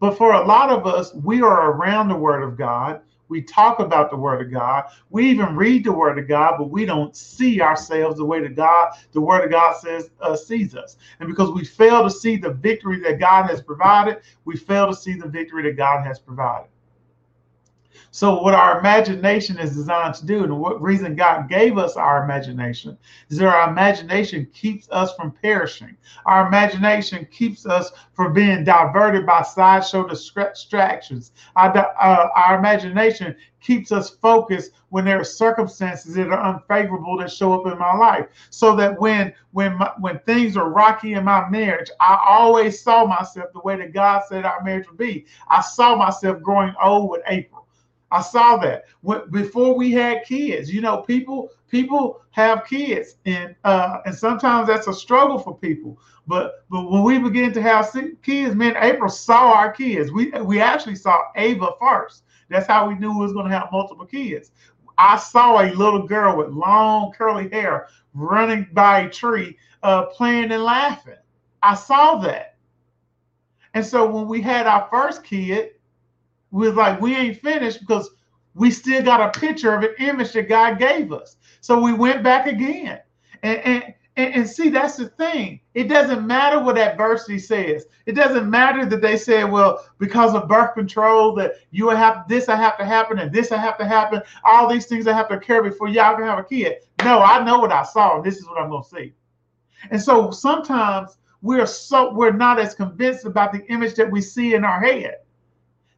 But for a lot of us, we are around the Word of God. We talk about the Word of God. We even read the Word of God, but we don't see ourselves the way that God, the Word of God says, uh, sees us. And because we fail to see the victory that God has provided, we fail to see the victory that God has provided. So, what our imagination is designed to do, and what reason God gave us our imagination, is that our imagination keeps us from perishing. Our imagination keeps us from being diverted by sideshow distractions. Our, uh, our imagination keeps us focused when there are circumstances that are unfavorable that show up in my life so that when when my, when things are rocky in my marriage i always saw myself the way that god said our marriage would be i saw myself growing old with april I saw that before we had kids. You know, people people have kids, and uh, and sometimes that's a struggle for people. But but when we begin to have kids, man, April saw our kids. We we actually saw Ava first. That's how we knew we was going to have multiple kids. I saw a little girl with long curly hair running by a tree, uh, playing and laughing. I saw that. And so when we had our first kid, we was like, we ain't finished because we still got a picture of an image that God gave us. So we went back again. And, and, and, see, that's the thing. It doesn't matter what adversity says. It doesn't matter that they say, well, because of birth control, that you have this I have to happen and this I have to happen, all these things I have to carry before y'all can have a kid. No, I know what I saw, this is what I'm gonna see. And so sometimes we're so we're not as convinced about the image that we see in our head.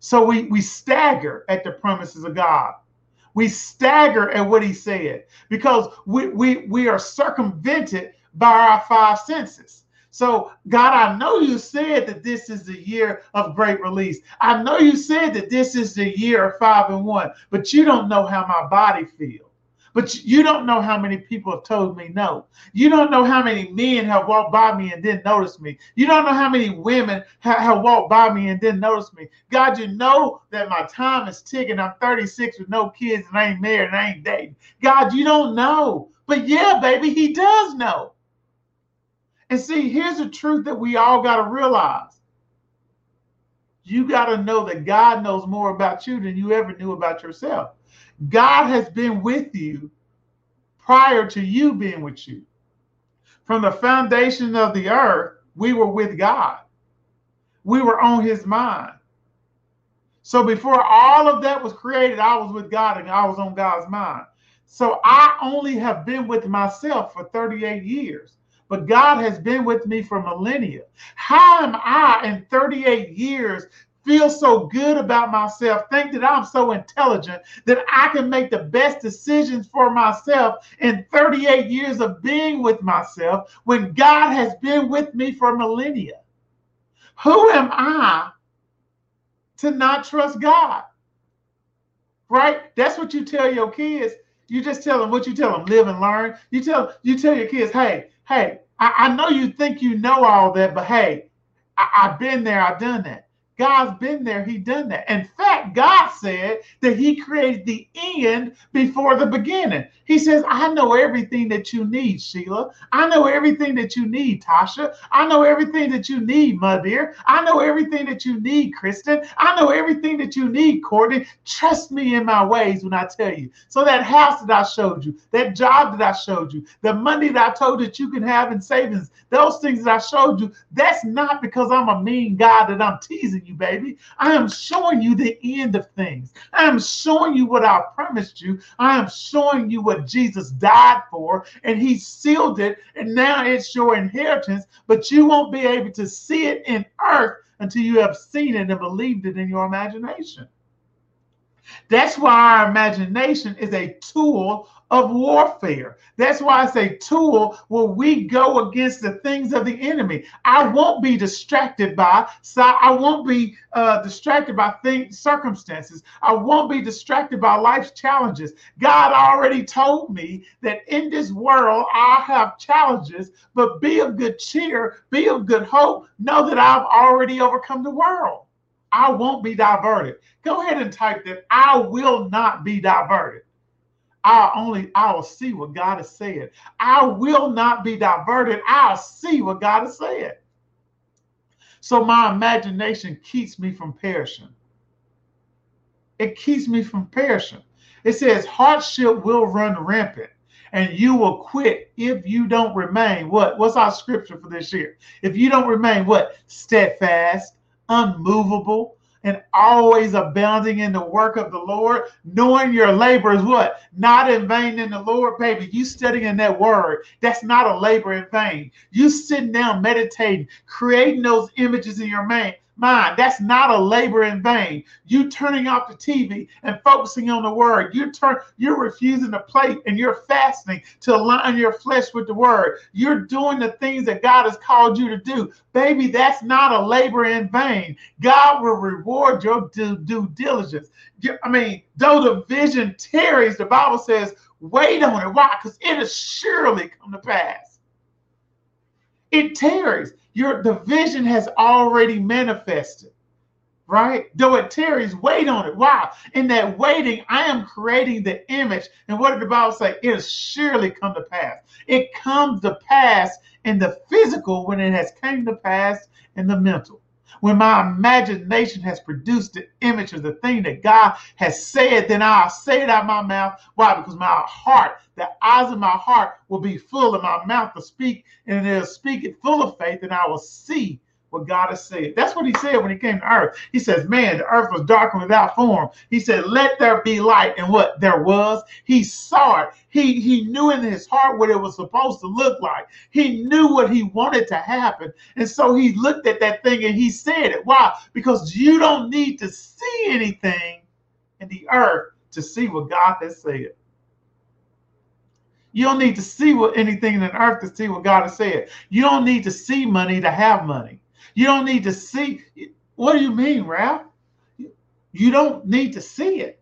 So we, we stagger at the promises of God. We stagger at what he said because we, we, we are circumvented by our five senses. So, God, I know you said that this is the year of great release. I know you said that this is the year of five and one, but you don't know how my body feels. But you don't know how many people have told me no. You don't know how many men have walked by me and didn't notice me. You don't know how many women have, walked by me and didn't notice me. God, you know that my time is ticking. I'm 36 with no kids and I ain't married and I ain't dating. God, you don't know. But yeah, baby, he does know. And see, here's the truth that we all got to realize. You got to know that God knows more about you than you ever knew about yourself. God has been with you prior to you being with you. From the foundation of the earth, we were with God. We were on his mind. So before all of that was created, I was with God and I was on God's mind. So I only have been with myself for 38 years, but God has been with me for millennia. How am I in 38 years feel so good about myself, think that I'm so intelligent that I can make the best decisions for myself in 38 years of being with myself when God has been with me for millennia. Who am I to not trust God? Right? That's what you tell your kids. You just tell them what you tell them, live and learn. You tell you tell your kids, hey, hey, I, I know you think you know all that, but hey, I, I've been there, I've done that. God's been there, He done that. In fact, God said that He created the end before the beginning. He says, I know everything that you need, Sheila. I know everything that you need, Tasha. I know everything that you need, my dear. I know everything that you need, Kristen. I know everything that you need, Courtney. Trust me in my ways when I tell you. So that house that I showed you, that job that I showed you, the money that I told that you can have in savings, those things that I showed you, that's not because I'm a mean God that I'm teasing you, baby. I am showing you the end of things. I am showing you what I promised you. I am showing you what Jesus died for, and He sealed it, and now it's your inheritance. But you won't be able to see it in earth until you have seen it and believed it in your imagination. That's why our imagination is a tool of warfare. That's why I say tool where we go against the things of the enemy. I won't be distracted by, so I won't be uh, distracted by things, circumstances. I won't be distracted by life's challenges. God already told me that in this world I have challenges, but be of good cheer, be of good hope. Know that I've already overcome the world. I won't be diverted. Go ahead and type that. I will not be diverted. I only I'll see what God has said. I will not be diverted. I'll see what God has said. So my imagination keeps me from perishing. It keeps me from perishing. It says hardship will run rampant and you will quit if you don't remain what? What's our scripture for this year? If you don't remain what? Steadfast, unmovable, and always abounding in the work of the Lord, knowing your labor is what? Not in vain in the Lord, baby. You studying that word, that's not a labor in vain. You sitting down, meditating, creating those images in your mind, mind. That's not a labor in vain. You turning off the TV and focusing on the word. You turn you're refusing to plate and you're fasting to align your flesh with the word. You're doing the things that God has called you to do. Baby, that's not a labor in vain. God will reward your due, due diligence. I mean, though the vision tarries, the Bible says, wait on it. Why? Because it has surely come to pass. It tarries your the vision has already manifested right? Though it tarries, wait on it. Wow. In that waiting, I am creating the image. And what did the Bible say? It has surely come to pass. It comes to pass in the physical when it has came to pass in the mental when my imagination has produced the image of the thing that God has said, then I'll say it out of my mouth. Why? Because my heart, the eyes of my heart will be full, and my mouth to speak, and it'll speak it full of faith, and I will see what God has said. That's what he said when he came to earth. He says, Man, the earth was dark and without form. He said, Let there be light. And what there was, he saw it. He, he knew in his heart what it was supposed to look like. He knew what he wanted to happen. And so he looked at that thing and he said it. Why? Because you don't need to see anything in the earth to see what God has said. You don't need to see what anything in the earth to see what God has said. You don't need to see money to have money. You don't need to see. What do you mean, Ralph? You don't need to see it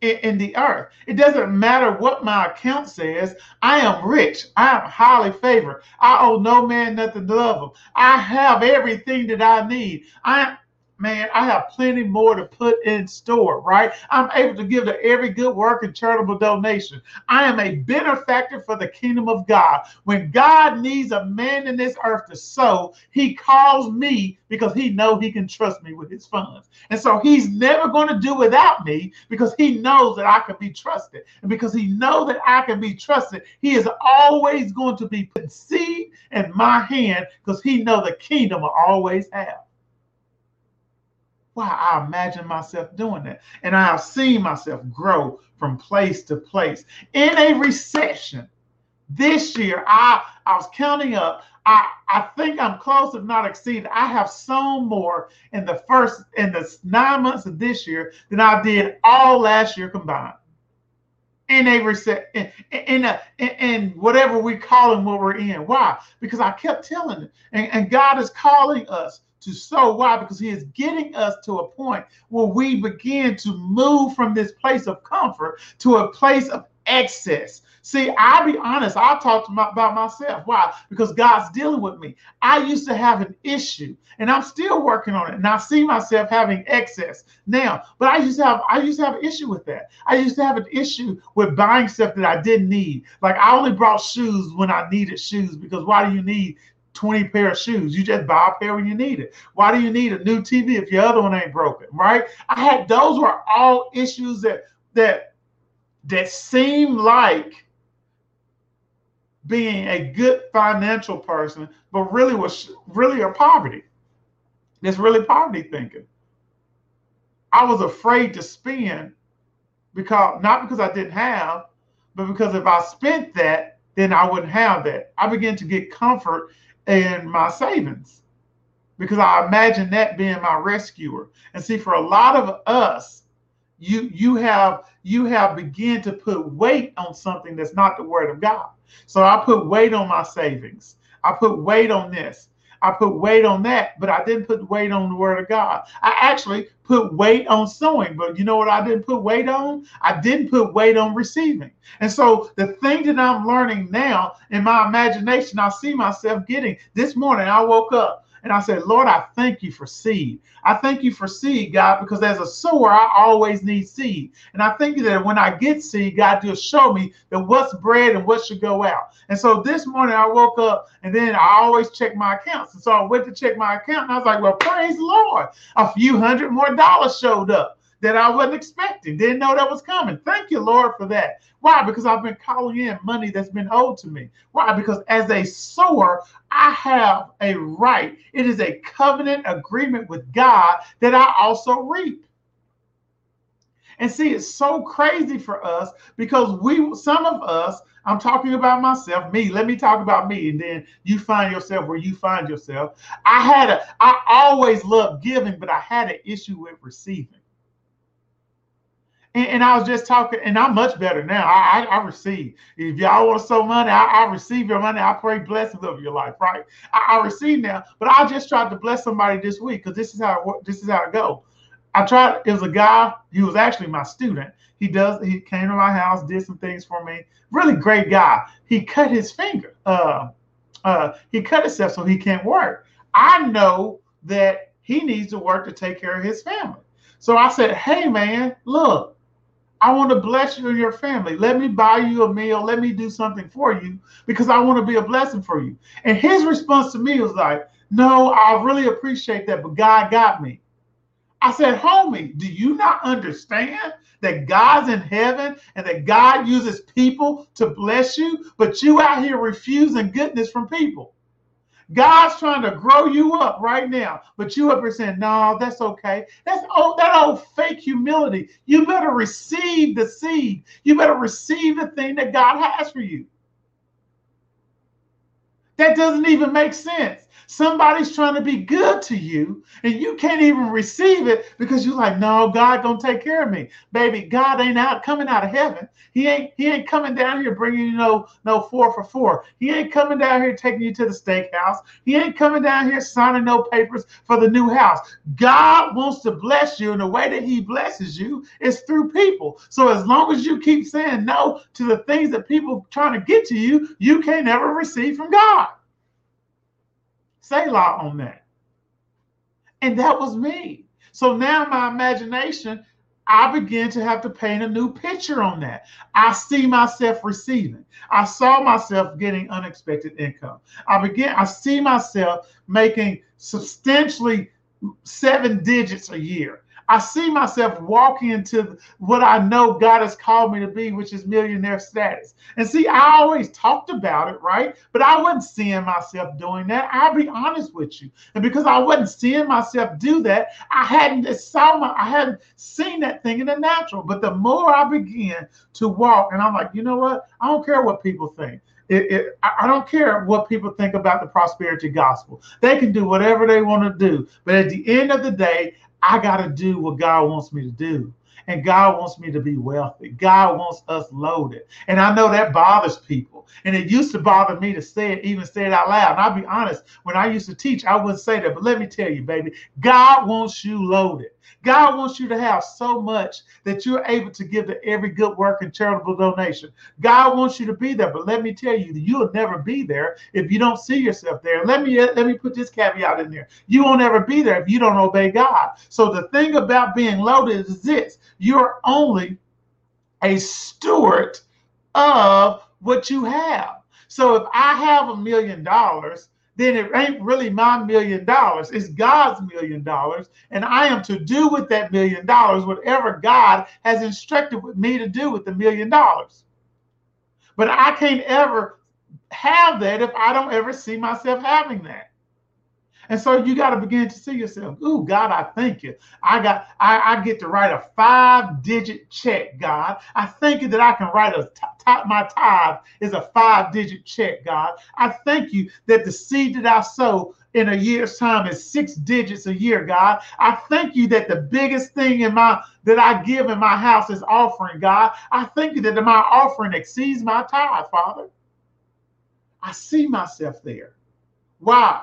in, the earth. It doesn't matter what my account says. I am rich. I am highly favored. I owe no man nothing to love him. I have everything that I need. I man, I have plenty more to put in store, right? I'm able to give to every good work and charitable donation. I am a benefactor for the kingdom of God. When God needs a man in this earth to sow, he calls me because he know he can trust me with his funds. And so he's never going to do without me because he knows that I can be trusted. And because he knows that I can be trusted, he is always going to be putting seed in my hand because he know the kingdom will always have. Why I imagine myself doing that. And I have seen myself grow from place to place. In a recession, this year, I, I was counting up. I, I think I'm close, if not exceeded. I have sown more in the first in the nine months of this year than I did all last year combined. In a reset, in, in a in, whatever we call them what we're in. Why? Because I kept telling it, and, and God is calling us to sow. Why? Because he is getting us to a point where we begin to move from this place of comfort to a place of excess. See, I'll be honest, I'll talk my, about myself. Why? Because God's dealing with me. I used to have an issue and I'm still working on it. And I see myself having excess now. But I used to have I used to have an issue with that. I used to have an issue with buying stuff that I didn't need. Like I only brought shoes when I needed shoes because why do you need 20 pair of shoes. You just buy a pair when you need it. Why do you need a new TV if your other one ain't broken? Right? I had those were all issues that that that seem like being a good financial person, but really was really a poverty. It's really poverty thinking. I was afraid to spend because not because I didn't have, but because if I spent that, then I wouldn't have that. I began to get comfort in my savings because I imagine that being my rescuer. And see, for a lot of us, you you have you have begin to put weight on something that's not the word of God. So I put weight on my savings. I put weight on this. I put weight on that, but I didn't put weight on the word of God. I actually put weight on sowing, but you know what I didn't put weight on? I didn't put weight on receiving. And so the thing that I'm learning now in my imagination, I see myself getting this morning. I woke up and I said, Lord, I thank you for seed. I thank you for seed, God, because as a sower, I always need seed. And I think that when I get seed, God, you'll show me that what's bread and what should go out. And so this morning I woke up and then I always check my accounts. And so I went to check my account and I was like, well, praise Lord. A few hundred more dollars showed up that I wasn't expecting. Didn't know that was coming. Thank you, Lord, for that. Why? Because I've been calling in money that's been owed to me. Why? Because as a sower, I have a right. It is a covenant agreement with God that I also reap. And see, it's so crazy for us because we, some of us, I'm talking about myself, me. Let me talk about me, and then you find yourself where you find yourself. I had a, I always loved giving, but I had an issue with receiving. And, and, I was just talking, and I'm much better now. I, I, I receive. If y'all want to sow money, I, I, receive your money. I pray blessings over your life, right? I, I receive now, but I just tried to bless somebody this week because this is how it, this is how it go. I tried. It was a guy. He was actually my student. He does. He came to my house, did some things for me. Really great guy. He cut his finger. Uh, uh, he cut himself so he can't work. I know that he needs to work to take care of his family. So I said, "Hey, man, look." I want to bless you and your family. Let me buy you a meal. Let me do something for you because I want to be a blessing for you. And his response to me was like, No, I really appreciate that, but God got me. I said, Homie, do you not understand that God's in heaven and that God uses people to bless you, but you out here refusing goodness from people? God's trying to grow you up right now, but you here saying, "No, that's okay." That's old, that old fake humility. You better receive the seed. You better receive the thing that God has for you. That doesn't even make sense. Somebody's trying to be good to you, and you can't even receive it because you're like, no, God gonna take care of me, baby. God ain't out coming out of heaven. He ain't he ain't coming down here bringing you no no four for four. He ain't coming down here taking you to the steakhouse. He ain't coming down here signing no papers for the new house. God wants to bless you, and the way that He blesses you is through people. So as long as you keep saying no to the things that people trying to get to you, you can't ever receive from God. Selah on that. And that was me. So now my imagination, I begin to have to paint a new picture on that. I see myself receiving. I saw myself getting unexpected income. I begin, I see myself making substantially seven digits a year. I see myself walking into what I know God has called me to be, which is millionaire status. And see, I always talked about it, right? But I wasn't seeing myself doing that. I'll be honest with you. And because I wasn't seeing myself do that, I hadn't saw my, I hadn't seen that thing in the natural. But the more I began to walk, and I'm like, you know what? I don't care what people think. It, it, I don't care what people think about the prosperity gospel. They can do whatever they want to do. But at the end of the day, I got to do what God wants me to do. And God wants me to be wealthy. God wants us loaded. And I know that bothers people. And it used to bother me to say it, even say it out loud. And I'll be honest, when I used to teach, I wouldn't say that. But let me tell you, baby, God wants you loaded. God wants you to have so much that you're able to give to every good work and charitable donation. God wants you to be there, but let me tell you, you'll never be there if you don't see yourself there. Let me let me put this caveat in there. You won't ever be there if you don't obey God. So the thing about being loaded is this: you're only a steward of what you have. So if I have a million dollars then it ain't really my million dollars. It's God's million dollars. And I am to do with that million dollars whatever God has instructed with me to do with the million dollars. But I can't ever have that if I don't ever see myself having that. And so you got to begin to see yourself. Ooh, God, I thank you. I got, I, I get to write a five-digit check, God. I thank you that I can write a top. My tithe is a five-digit check, God. I thank you that the seed that I sow in a year's time is six digits a year, God. I thank you that the biggest thing in my that I give in my house is offering, God. I thank you that my offering exceeds my tithe, Father. I see myself there. Why?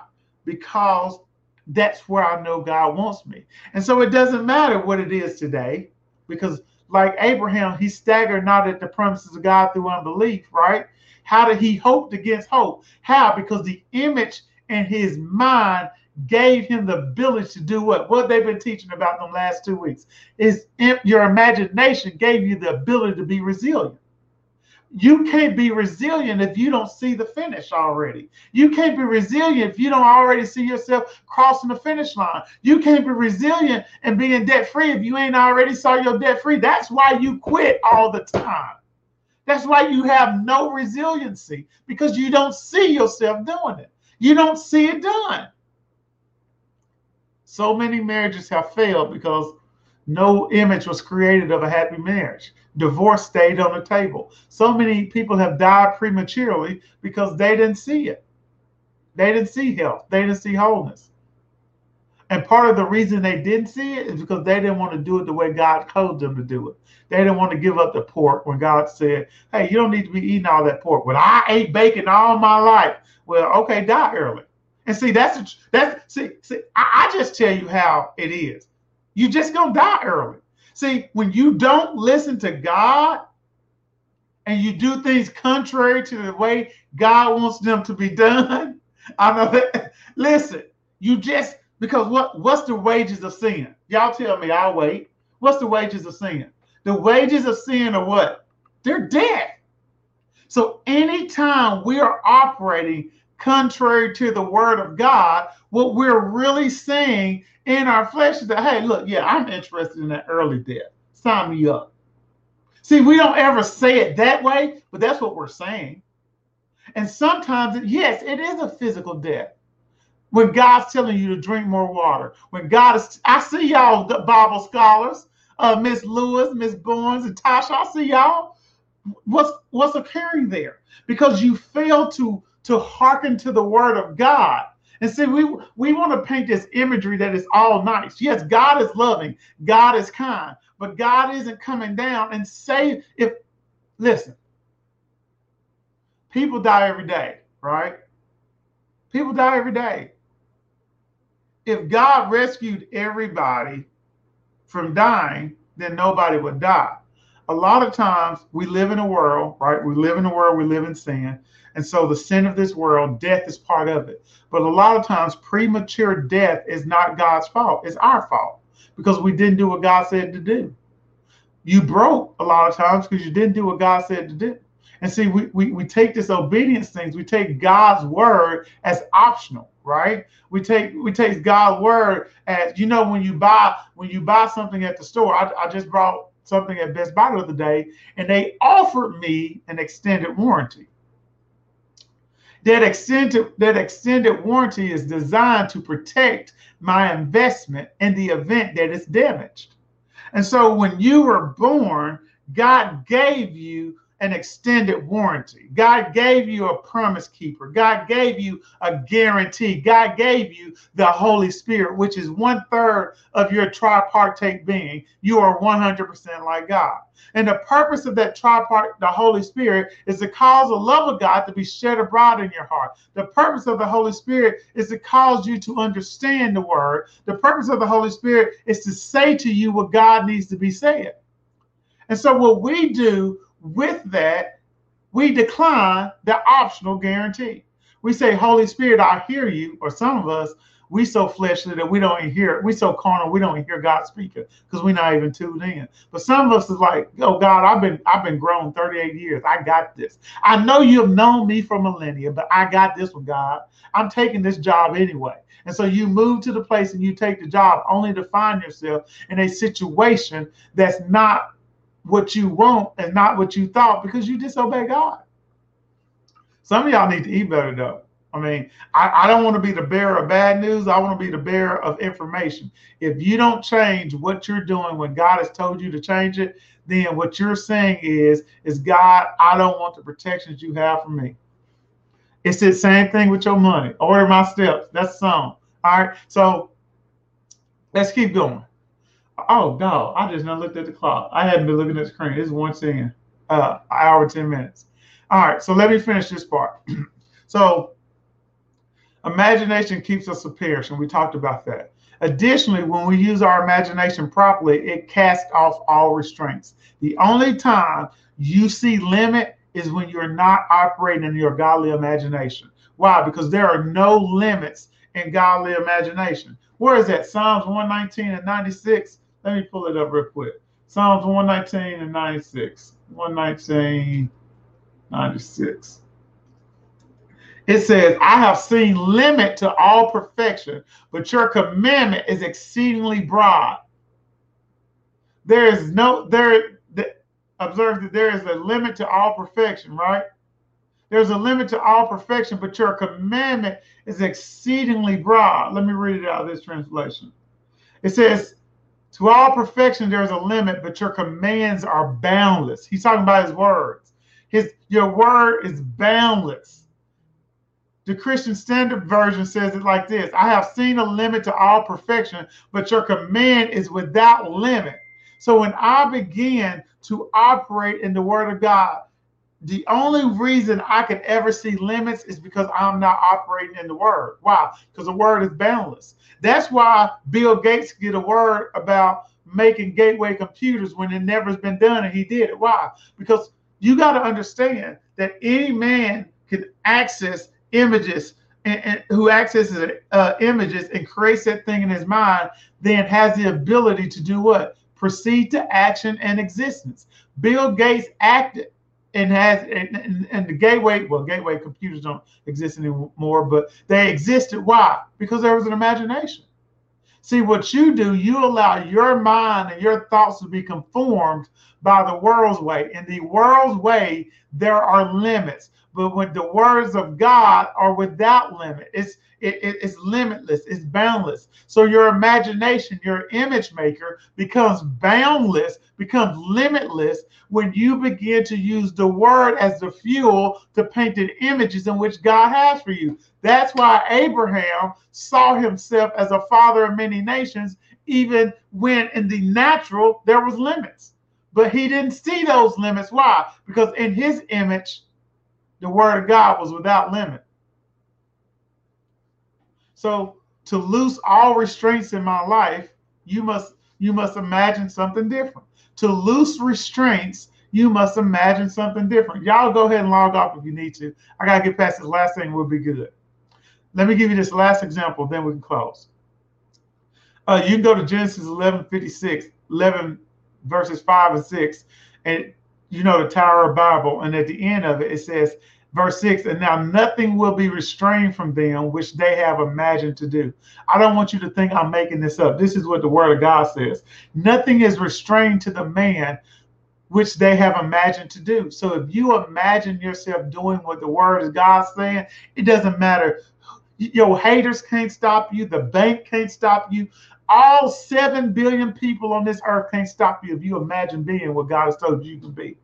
Because that's where I know God wants me. And so it doesn't matter what it is today, because like Abraham, he staggered not at the promises of God through unbelief, right? How did he hope against hope? How? Because the image in his mind gave him the ability to do what? What they've been teaching about them last two weeks is your imagination gave you the ability to be resilient. You can't be resilient if you don't see the finish already. You can't be resilient if you don't already see yourself crossing the finish line. You can't be resilient and being debt free if you ain't already saw your debt free. That's why you quit all the time. That's why you have no resiliency because you don't see yourself doing it. You don't see it done. So many marriages have failed because no image was created of a happy marriage. Divorce stayed on the table. So many people have died prematurely because they didn't see it. They didn't see health. They didn't see wholeness. And part of the reason they didn't see it is because they didn't want to do it the way God told them to do it. They didn't want to give up the pork when God said, Hey, you don't need to be eating all that pork. Well, I ate bacon all my life. Well, okay, die early. And see, that's that's see, see, I, I just tell you how it is. You're just gonna die early. See, when you don't listen to God and you do things contrary to the way God wants them to be done, I know that. Listen, you just because what what's the wages of sin? Y'all tell me, I'll wait. What's the wages of sin? The wages of sin are what? They're death. So anytime we are operating contrary to the word of God, what we're really saying in our flesh is that, hey, look, yeah, I'm interested in that early death. Sign me up. See, we don't ever say it that way, but that's what we're saying. And sometimes, yes, it is a physical death. When God's telling you to drink more water, when God is, I see y'all, Bible scholars, uh, Miss Lewis, Miss Barnes, and Tasha, I see y'all. What's what's occurring there? Because you fail to to hearken to the word of God. And see, we we want to paint this imagery that is all nice. Yes, God is loving, God is kind, but God isn't coming down and say if listen, people die every day, right? People die every day. If God rescued everybody from dying, then nobody would die. A lot of times we live in a world, right? We live in a world, we live in sin. And so the sin of this world, death is part of it. But a lot of times, premature death is not God's fault, it's our fault because we didn't do what God said to do. You broke a lot of times because you didn't do what God said to do. And see, we, we, we take this obedience things, we take God's word as optional, right? We take we take God's word as you know when you buy when you buy something at the store. I, I just brought something at Best Buy the other day, and they offered me an extended warranty. That extended, that extended warranty is designed to protect my investment in the event that it's damaged. And so when you were born, God gave you an extended warranty. God gave you a promise keeper. God gave you a guarantee. God gave you the Holy Spirit, which is one third of your tripartite being. You are 100% like God. And the purpose of that tripart, the Holy Spirit, is to cause the love of God to be shed abroad in your heart. The purpose of the Holy Spirit is to cause you to understand the word. The purpose of the Holy Spirit is to say to you what God needs to be said. And so, what we do with that, we decline the optional guarantee. We say, Holy Spirit, I hear you, or some of us, we so fleshly that we don't hear. We so carnal, we don't hear God speaking because we're not even tuned in. But some of us is like, oh God, I've been I've been grown 38 years. I got this. I know you've known me for millennia, but I got this one, God. I'm taking this job anyway. And so you move to the place and you take the job only to find yourself in a situation that's not what you want and not what you thought because you disobey God. Some of y'all need to eat better though. I mean, I, I don't want to be the bearer of bad news. I want to be the bearer of information. If you don't change what you're doing when God has told you to change it, then what you're saying is, is God, I don't want the protections you have for me. It's the same thing with your money. Order my steps. That's song. All right. So let's keep going. Oh no, I just now looked at the clock. I hadn't been looking at the screen. It's one ten, uh, hour ten minutes. All right, so let me finish this part. so imagination keeps us appearance, and we talked about that. Additionally, when we use our imagination properly, it casts off all restraints. The only time you see limit is when you're not operating in your godly imagination. Why? Because there are no limits in godly imagination. Where is that? Psalms 119 and 96. Let me pull it up real quick. Psalms 119 and 96. 119, 96. It says, I have seen limit to all perfection, but your commandment is exceedingly broad. There is no, there, the, observe that there is a limit to all perfection, right? There's a limit to all perfection, but your commandment is exceedingly broad. Let me read it out of this translation. It says, To all perfection, there's a limit, but your commands are boundless. He's talking about his words. His your word is boundless. The Christian Standard Version says it like this I have seen a limit to all perfection, but your command is without limit. So when I begin to operate in the Word of God, the only reason I could ever see limits is because I'm not operating in the word. Why? Because the word is boundless. That's why Bill Gates get a word about making gateway computers when it never has been done and he did it. Why? Because you got to understand that any man can access images and, and who accesses uh, images and creates that thing in his mind, then has the ability to do what? Proceed to action and existence. Bill Gates acted and has and, and, the gateway well gateway computers don't exist anymore but they existed. Why? Because there was an imagination. See what you do you allow your mind and your thoughts to be conformed by the world's way. In the world's way there are limits but when the words of god are without limit it's it, it, it's limitless, it's boundless. So your imagination, your image maker becomes boundless, becomes limitless when you begin to use the word as the fuel to paint the images in which God has for you. That's why Abraham saw himself as a father of many nations, even when in the natural there was limits. But he didn't see those limits. Why? Because in his image, the word of God was without limit. So to loose all restraints in my life, you must you must imagine something different. To loose restraints, you must imagine something different. Y'all go ahead and log off if you need to. I gotta get past this last thing. We'll be good. Let me give you this last example, then we can close. Uh, you can go to Genesis 11, 56, 11 verses 5 and 6, and you know the Tower of Babel. And at the end of it, it says, verse 6 and now nothing will be restrained from them which they have imagined to do. I don't want you to think i'm making this up. This is what the word of god says. Nothing is restrained to the man which they have imagined to do. So if you imagine yourself doing what the word of god saying it doesn't matter. Your haters can't stop you. The bank can't stop you all 7 billion people on this earth can't stop you if you imagine being what god has told you to be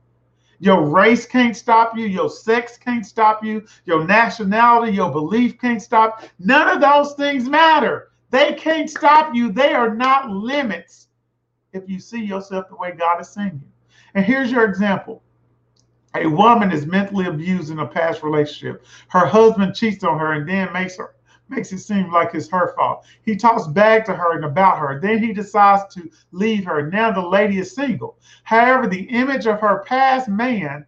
your race can't stop you. Your sex can't stop you. Your nationality, your belief can't stop. None of those things matter. They can't stop you. They are not limits if you see yourself the way God is seeing you. And here's your example. A woman is mentally abused in a past relationship. Her husband cheats on her and then makes her makes it seem like it's her fault. He talks back to her and about her. Then he decides to leave her. Now the lady is single. However, the image of her past man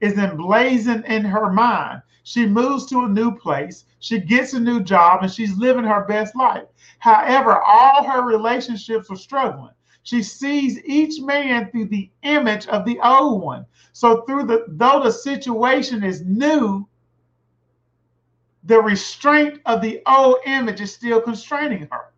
is emblazoned in her mind. She moves to a new place, she gets a new job, and she's living her best life. However, all her relationships are struggling. She sees each man through the image of the old one. So through the though the situation is new, the restraint of the old image is still constraining her.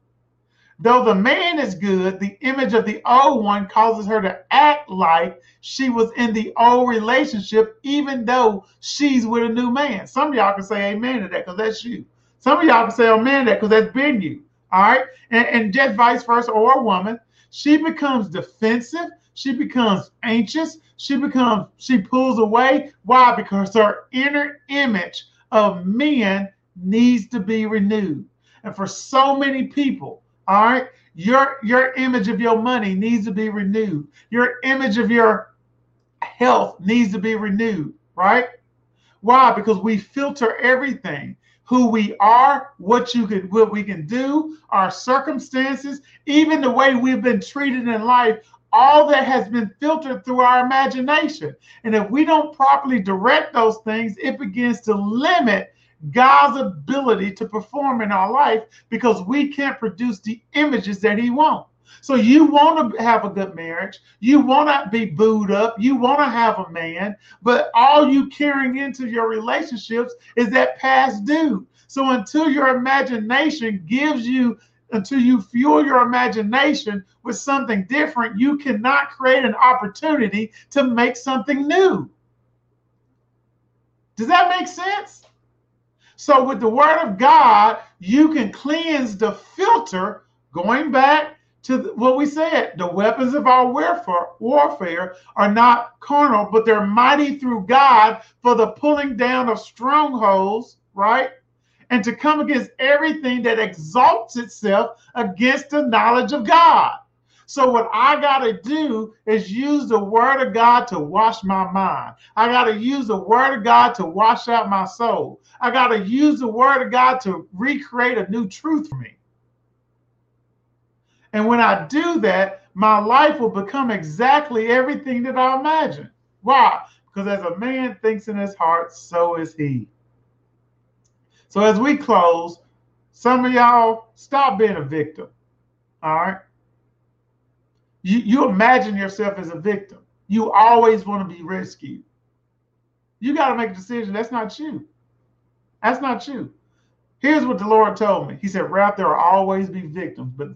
Though the man is good, the image of the old one causes her to act like she was in the old relationship, even though she's with a new man. Some of y'all can say amen to that because that's you. Some of y'all can say amen to that because that's been you. All right. And, and just vice versa, or a woman, she becomes defensive. She becomes anxious. She becomes, she pulls away. Why? Because her inner image of men needs to be renewed. And for so many people, all right, your your image of your money needs to be renewed. Your image of your health needs to be renewed, right? Why? Because we filter everything. Who we are, what you can what we can do, our circumstances, even the way we've been treated in life, all that has been filtered through our imagination. And if we don't properly direct those things, it begins to limit God's ability to perform in our life because we can't produce the images that He wants. So you want to have a good marriage, you want to be booed up, you want to have a man, but all you carrying into your relationships is that past due. So until your imagination gives you until you fuel your imagination with something different, you cannot create an opportunity to make something new. Does that make sense? So, with the word of God, you can cleanse the filter, going back to what we said the weapons of our warfare, are not carnal, but they're mighty through God for the pulling down of strongholds, right? And to come against everything that exalts itself against the knowledge of God. So, what I got to do is use the word of God to wash my mind. I got to use the word of God to wash out my soul. I got to use the word of God to recreate a new truth for me. And when I do that, my life will become exactly everything that I imagine. Why? Because as a man thinks in his heart, so is he. So as we close, some of y'all stop being a victim. All right. You, you imagine yourself as a victim. You always want to be rescued. You got to make a decision. That's not you. That's not you. Here's what the Lord told me. He said, Ralph, there will always be victims, but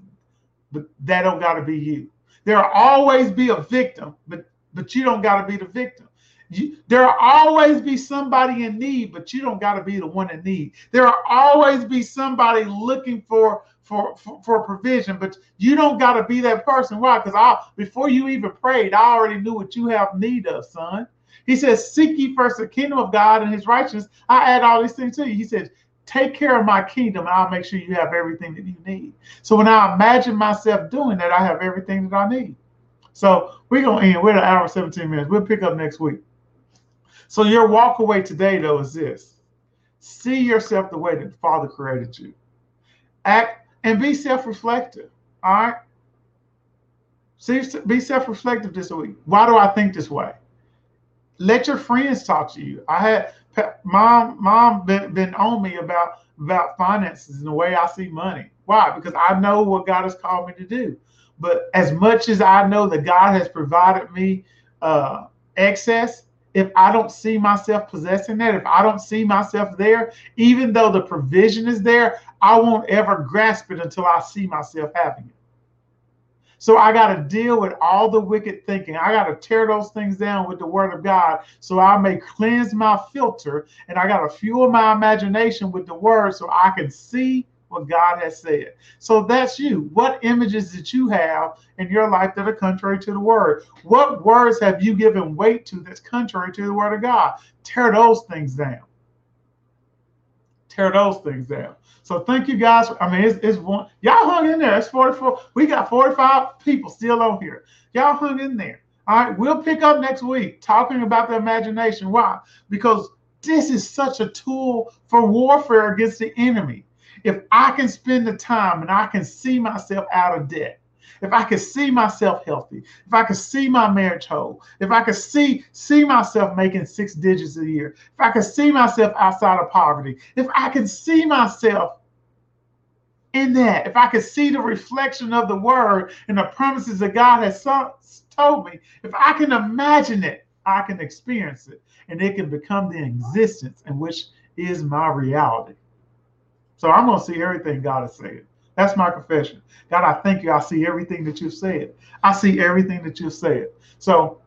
but that don't got to be you. There'll always be a victim, but but you don't got to be the victim. You, there'll always be somebody in need, but you don't got to be the one in need. There'll always be somebody looking for for for, for provision, but you don't got to be that person. Why? Because I before you even prayed, I already knew what you have need of, son. He says, "Seek ye first the kingdom of God and His righteousness. I add all these things to you." He says, take care of my kingdom and I'll make sure you have everything that you need. So when I imagine myself doing that, I have everything that I need. So we're to end. We're at an hour 17 minutes. We'll pick up next week. So your walk away today, though, is this. See yourself the way that the Father created you. Act and be self-reflective. All right. See, be self-reflective this week. Why do I think this way? Let your friends talk to you. I had mom mom been, been on me about about finances and the way I see money. Why? Because I know what God has called me to do. But as much as I know that God has provided me uh, excess, if I don't see myself possessing that, if I don't see myself there, even though the provision is there, I won't ever grasp it until I see myself having it. So I got to deal with all the wicked thinking. I got to tear those things down with the word of God so I may cleanse my filter and I got to fuel my imagination with the word so I can see what God has said. So that's you. What images that you have in your life that are contrary to the word? What words have you given weight to that's contrary to the word of God? Tear those things down. Tear those things down. So thank you guys. I mean, it's, it's one. Y'all hung in there. It's 44. We got 45 people still on here. Y'all hung in there. All right. We'll pick up next week talking about the imagination. Why? Because this is such a tool for warfare against the enemy. If I can spend the time and I can see myself out of debt, if I could see myself healthy, if I could see my marriage whole, if I could see see myself making six digits a year, if I could see myself outside of poverty, if I could see myself in that, if I could see the reflection of the word and the promises that God has told me, if I can imagine it, I can experience it, and it can become the existence in which is my reality. So I'm going to see everything God has said. That's my confession. God, I thank you. I see everything that you've said. I see everything that you've said. So,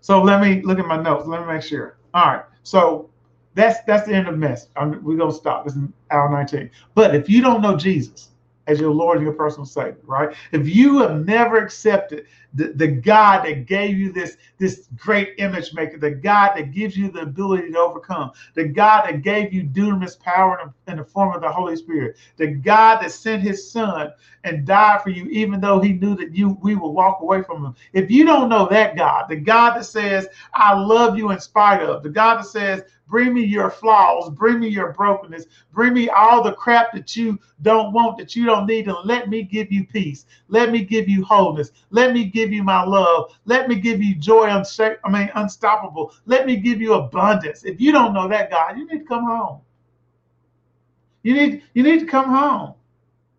so let me look at my notes. Let me make sure. All right. So that's that's the end of the mess. I'm, we're gonna stop. This is hour 19. But if you don't know Jesus as your Lord and your personal Savior, right? If you have never accepted the, the God that gave you this, this great image maker, the God that gives you the ability to overcome, the God that gave you dunamis power in, the form of the Holy Spirit, the God that sent his son and died for you, even though he knew that you we will walk away from him. If you don't know that God, the God that says, I love you in spite of, the God that says, Bring me your flaws. Bring me your brokenness. Bring me all the crap that you don't want, that you don't need, and let me give you peace. Let me give you wholeness. Let me give you my love. Let me give you joy. Unsa- I mean, unstoppable. Let me give you abundance. If you don't know that God, you need to come home. You need you need to come home.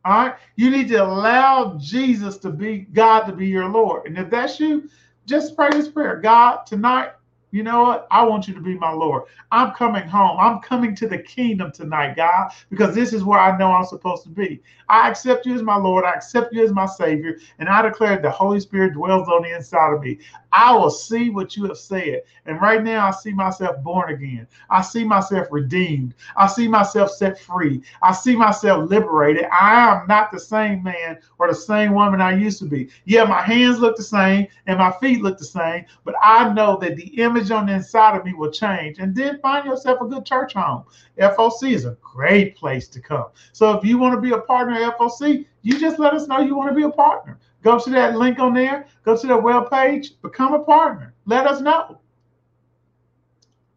All right. You need to allow Jesus to be God to be your Lord. And if that's you, just pray this prayer. God, tonight you know what? I want you to be my Lord. I'm coming home. I'm coming to the kingdom tonight, God, because this is where I know I'm supposed to be. I accept you as my Lord. I accept you as my Savior. And I declare the Holy Spirit dwells on the inside of me. I will see what you have said. And right now, I see myself born again. I see myself redeemed. I see myself set free. I see myself liberated. I am not the same man or the same woman I used to be. Yeah, my hands look the same and my feet look the same, but I know that the image on the inside of me will change. And then find yourself a good church home. FOC is a great place to come. So if you want to be a partner at FOC, you just let us know you want to be a partner. Go to that link on there, go to that web page, become a partner. Let us know.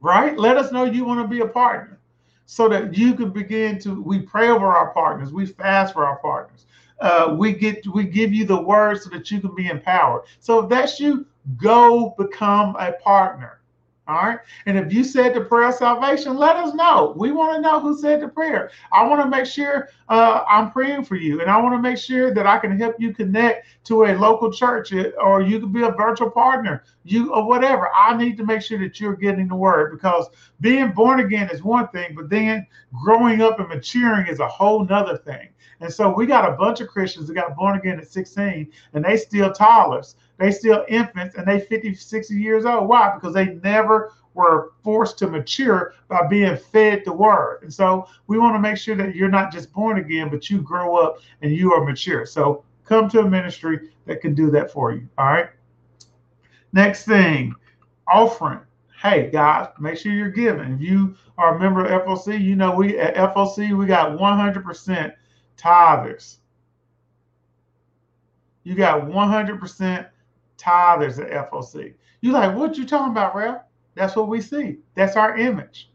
Right? Let us know you want to be a partner so that you can begin to we pray over our partners, we fast for our partners. Uh, we get we give you the word so that you can be empowered. So if that's you, go become a partner. All right. And if you said the prayer of salvation, let us know. We want to know who said the prayer. I want to make sure uh, I'm praying for you. And I want to make sure that I can help you connect to a local church uh, or you could be a virtual partner, you or whatever. I need to make sure that you're getting the word because being born again is one thing, but then growing up and maturing is a whole nother thing. And so we got a bunch of Christians that got born again at 16 and they still toddlers. They still infants and they 50, 60 years old. Why? Because they never were forced to mature by being fed the word. And so we want to make sure that you're not just born again, but you grow up and you are mature. So come to a ministry that can do that for you. All right. Next thing, offering. Hey guys, make sure you're giving. If you are a member of FOC, you know we at FOC we got 100% tithers. You got 100% tithers at FOC. You like, what you talking about, Ralph? That's what we see. That's our image.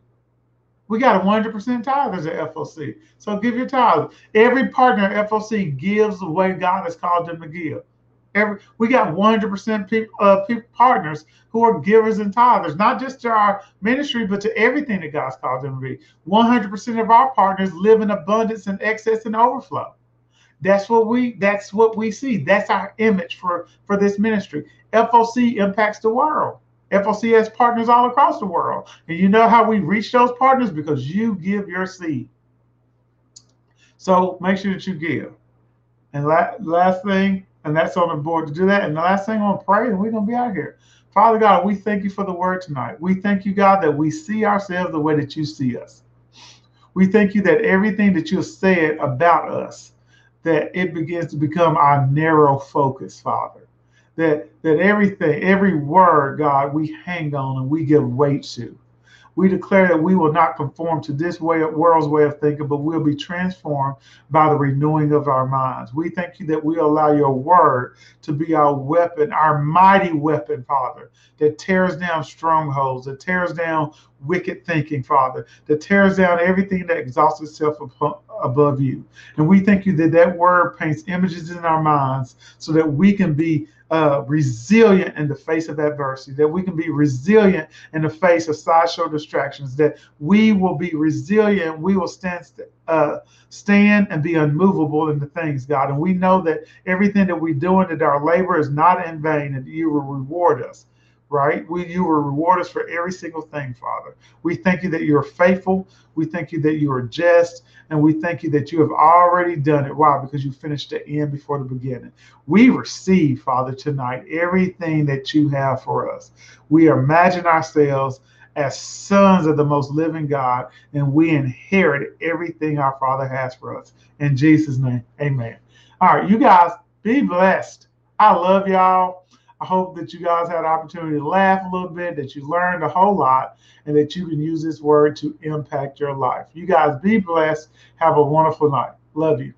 We got 100% tithers at FOC. So give your tithes. Every partner at FOC gives the way God has called them to give. Every we got 100% people, uh, people, partners who are givers and tithers, not just to our ministry, but to everything that God's called them to be. 100% of our partners live in abundance and excess and overflow. That's what we that's what we see. That's our image for for this ministry. FOC impacts the world. FOC has partners all across the world. And you know how we reach those partners? Because you give your seed. So make sure that you give. And la- last thing, and that's on the board to do that. And the last thing, I'm pray and we're to be out here. Father God, we thank you for the word tonight. We thank you, God, that we see ourselves the way that you see us. We thank you that everything that you have said about us, that it begins to become our narrow focus, Father that that everything, every word, God, we hang on and we give weight to. We declare that we will not conform to this way of world's way of thinking, but we'll be transformed by the renewing of our minds. We thank you that we allow your word to be our weapon, our mighty weapon, Father, that tears down strongholds, that tears down wicked thinking, Father, that tears down everything that exalts itself above you. And we thank you that that word paints images in our minds so that we can be uh, resilient in the face of adversity, that we can be resilient in the face of sideshow distractions, that we will be resilient, we will stand uh, stand and be unmovable in the things, God. And we know that everything that we do and that our labor is not in vain, and you will reward us right? We, you will reward us for every single thing, Father. We thank you that you are faithful. We thank you that you are just. And we thank you that you have already done it. Why? Because you finished the end before the beginning. We receive, Father, tonight everything that you have for us. We imagine ourselves as sons of the most living God, and we inherit everything our Father has for us. In Jesus' name, amen. All right, you guys, be blessed. I love y'all. I hope that you guys had an opportunity to laugh a little bit, that you learned a whole lot, and that you can use this word to impact your life. You guys be blessed. Have a wonderful night. Love you.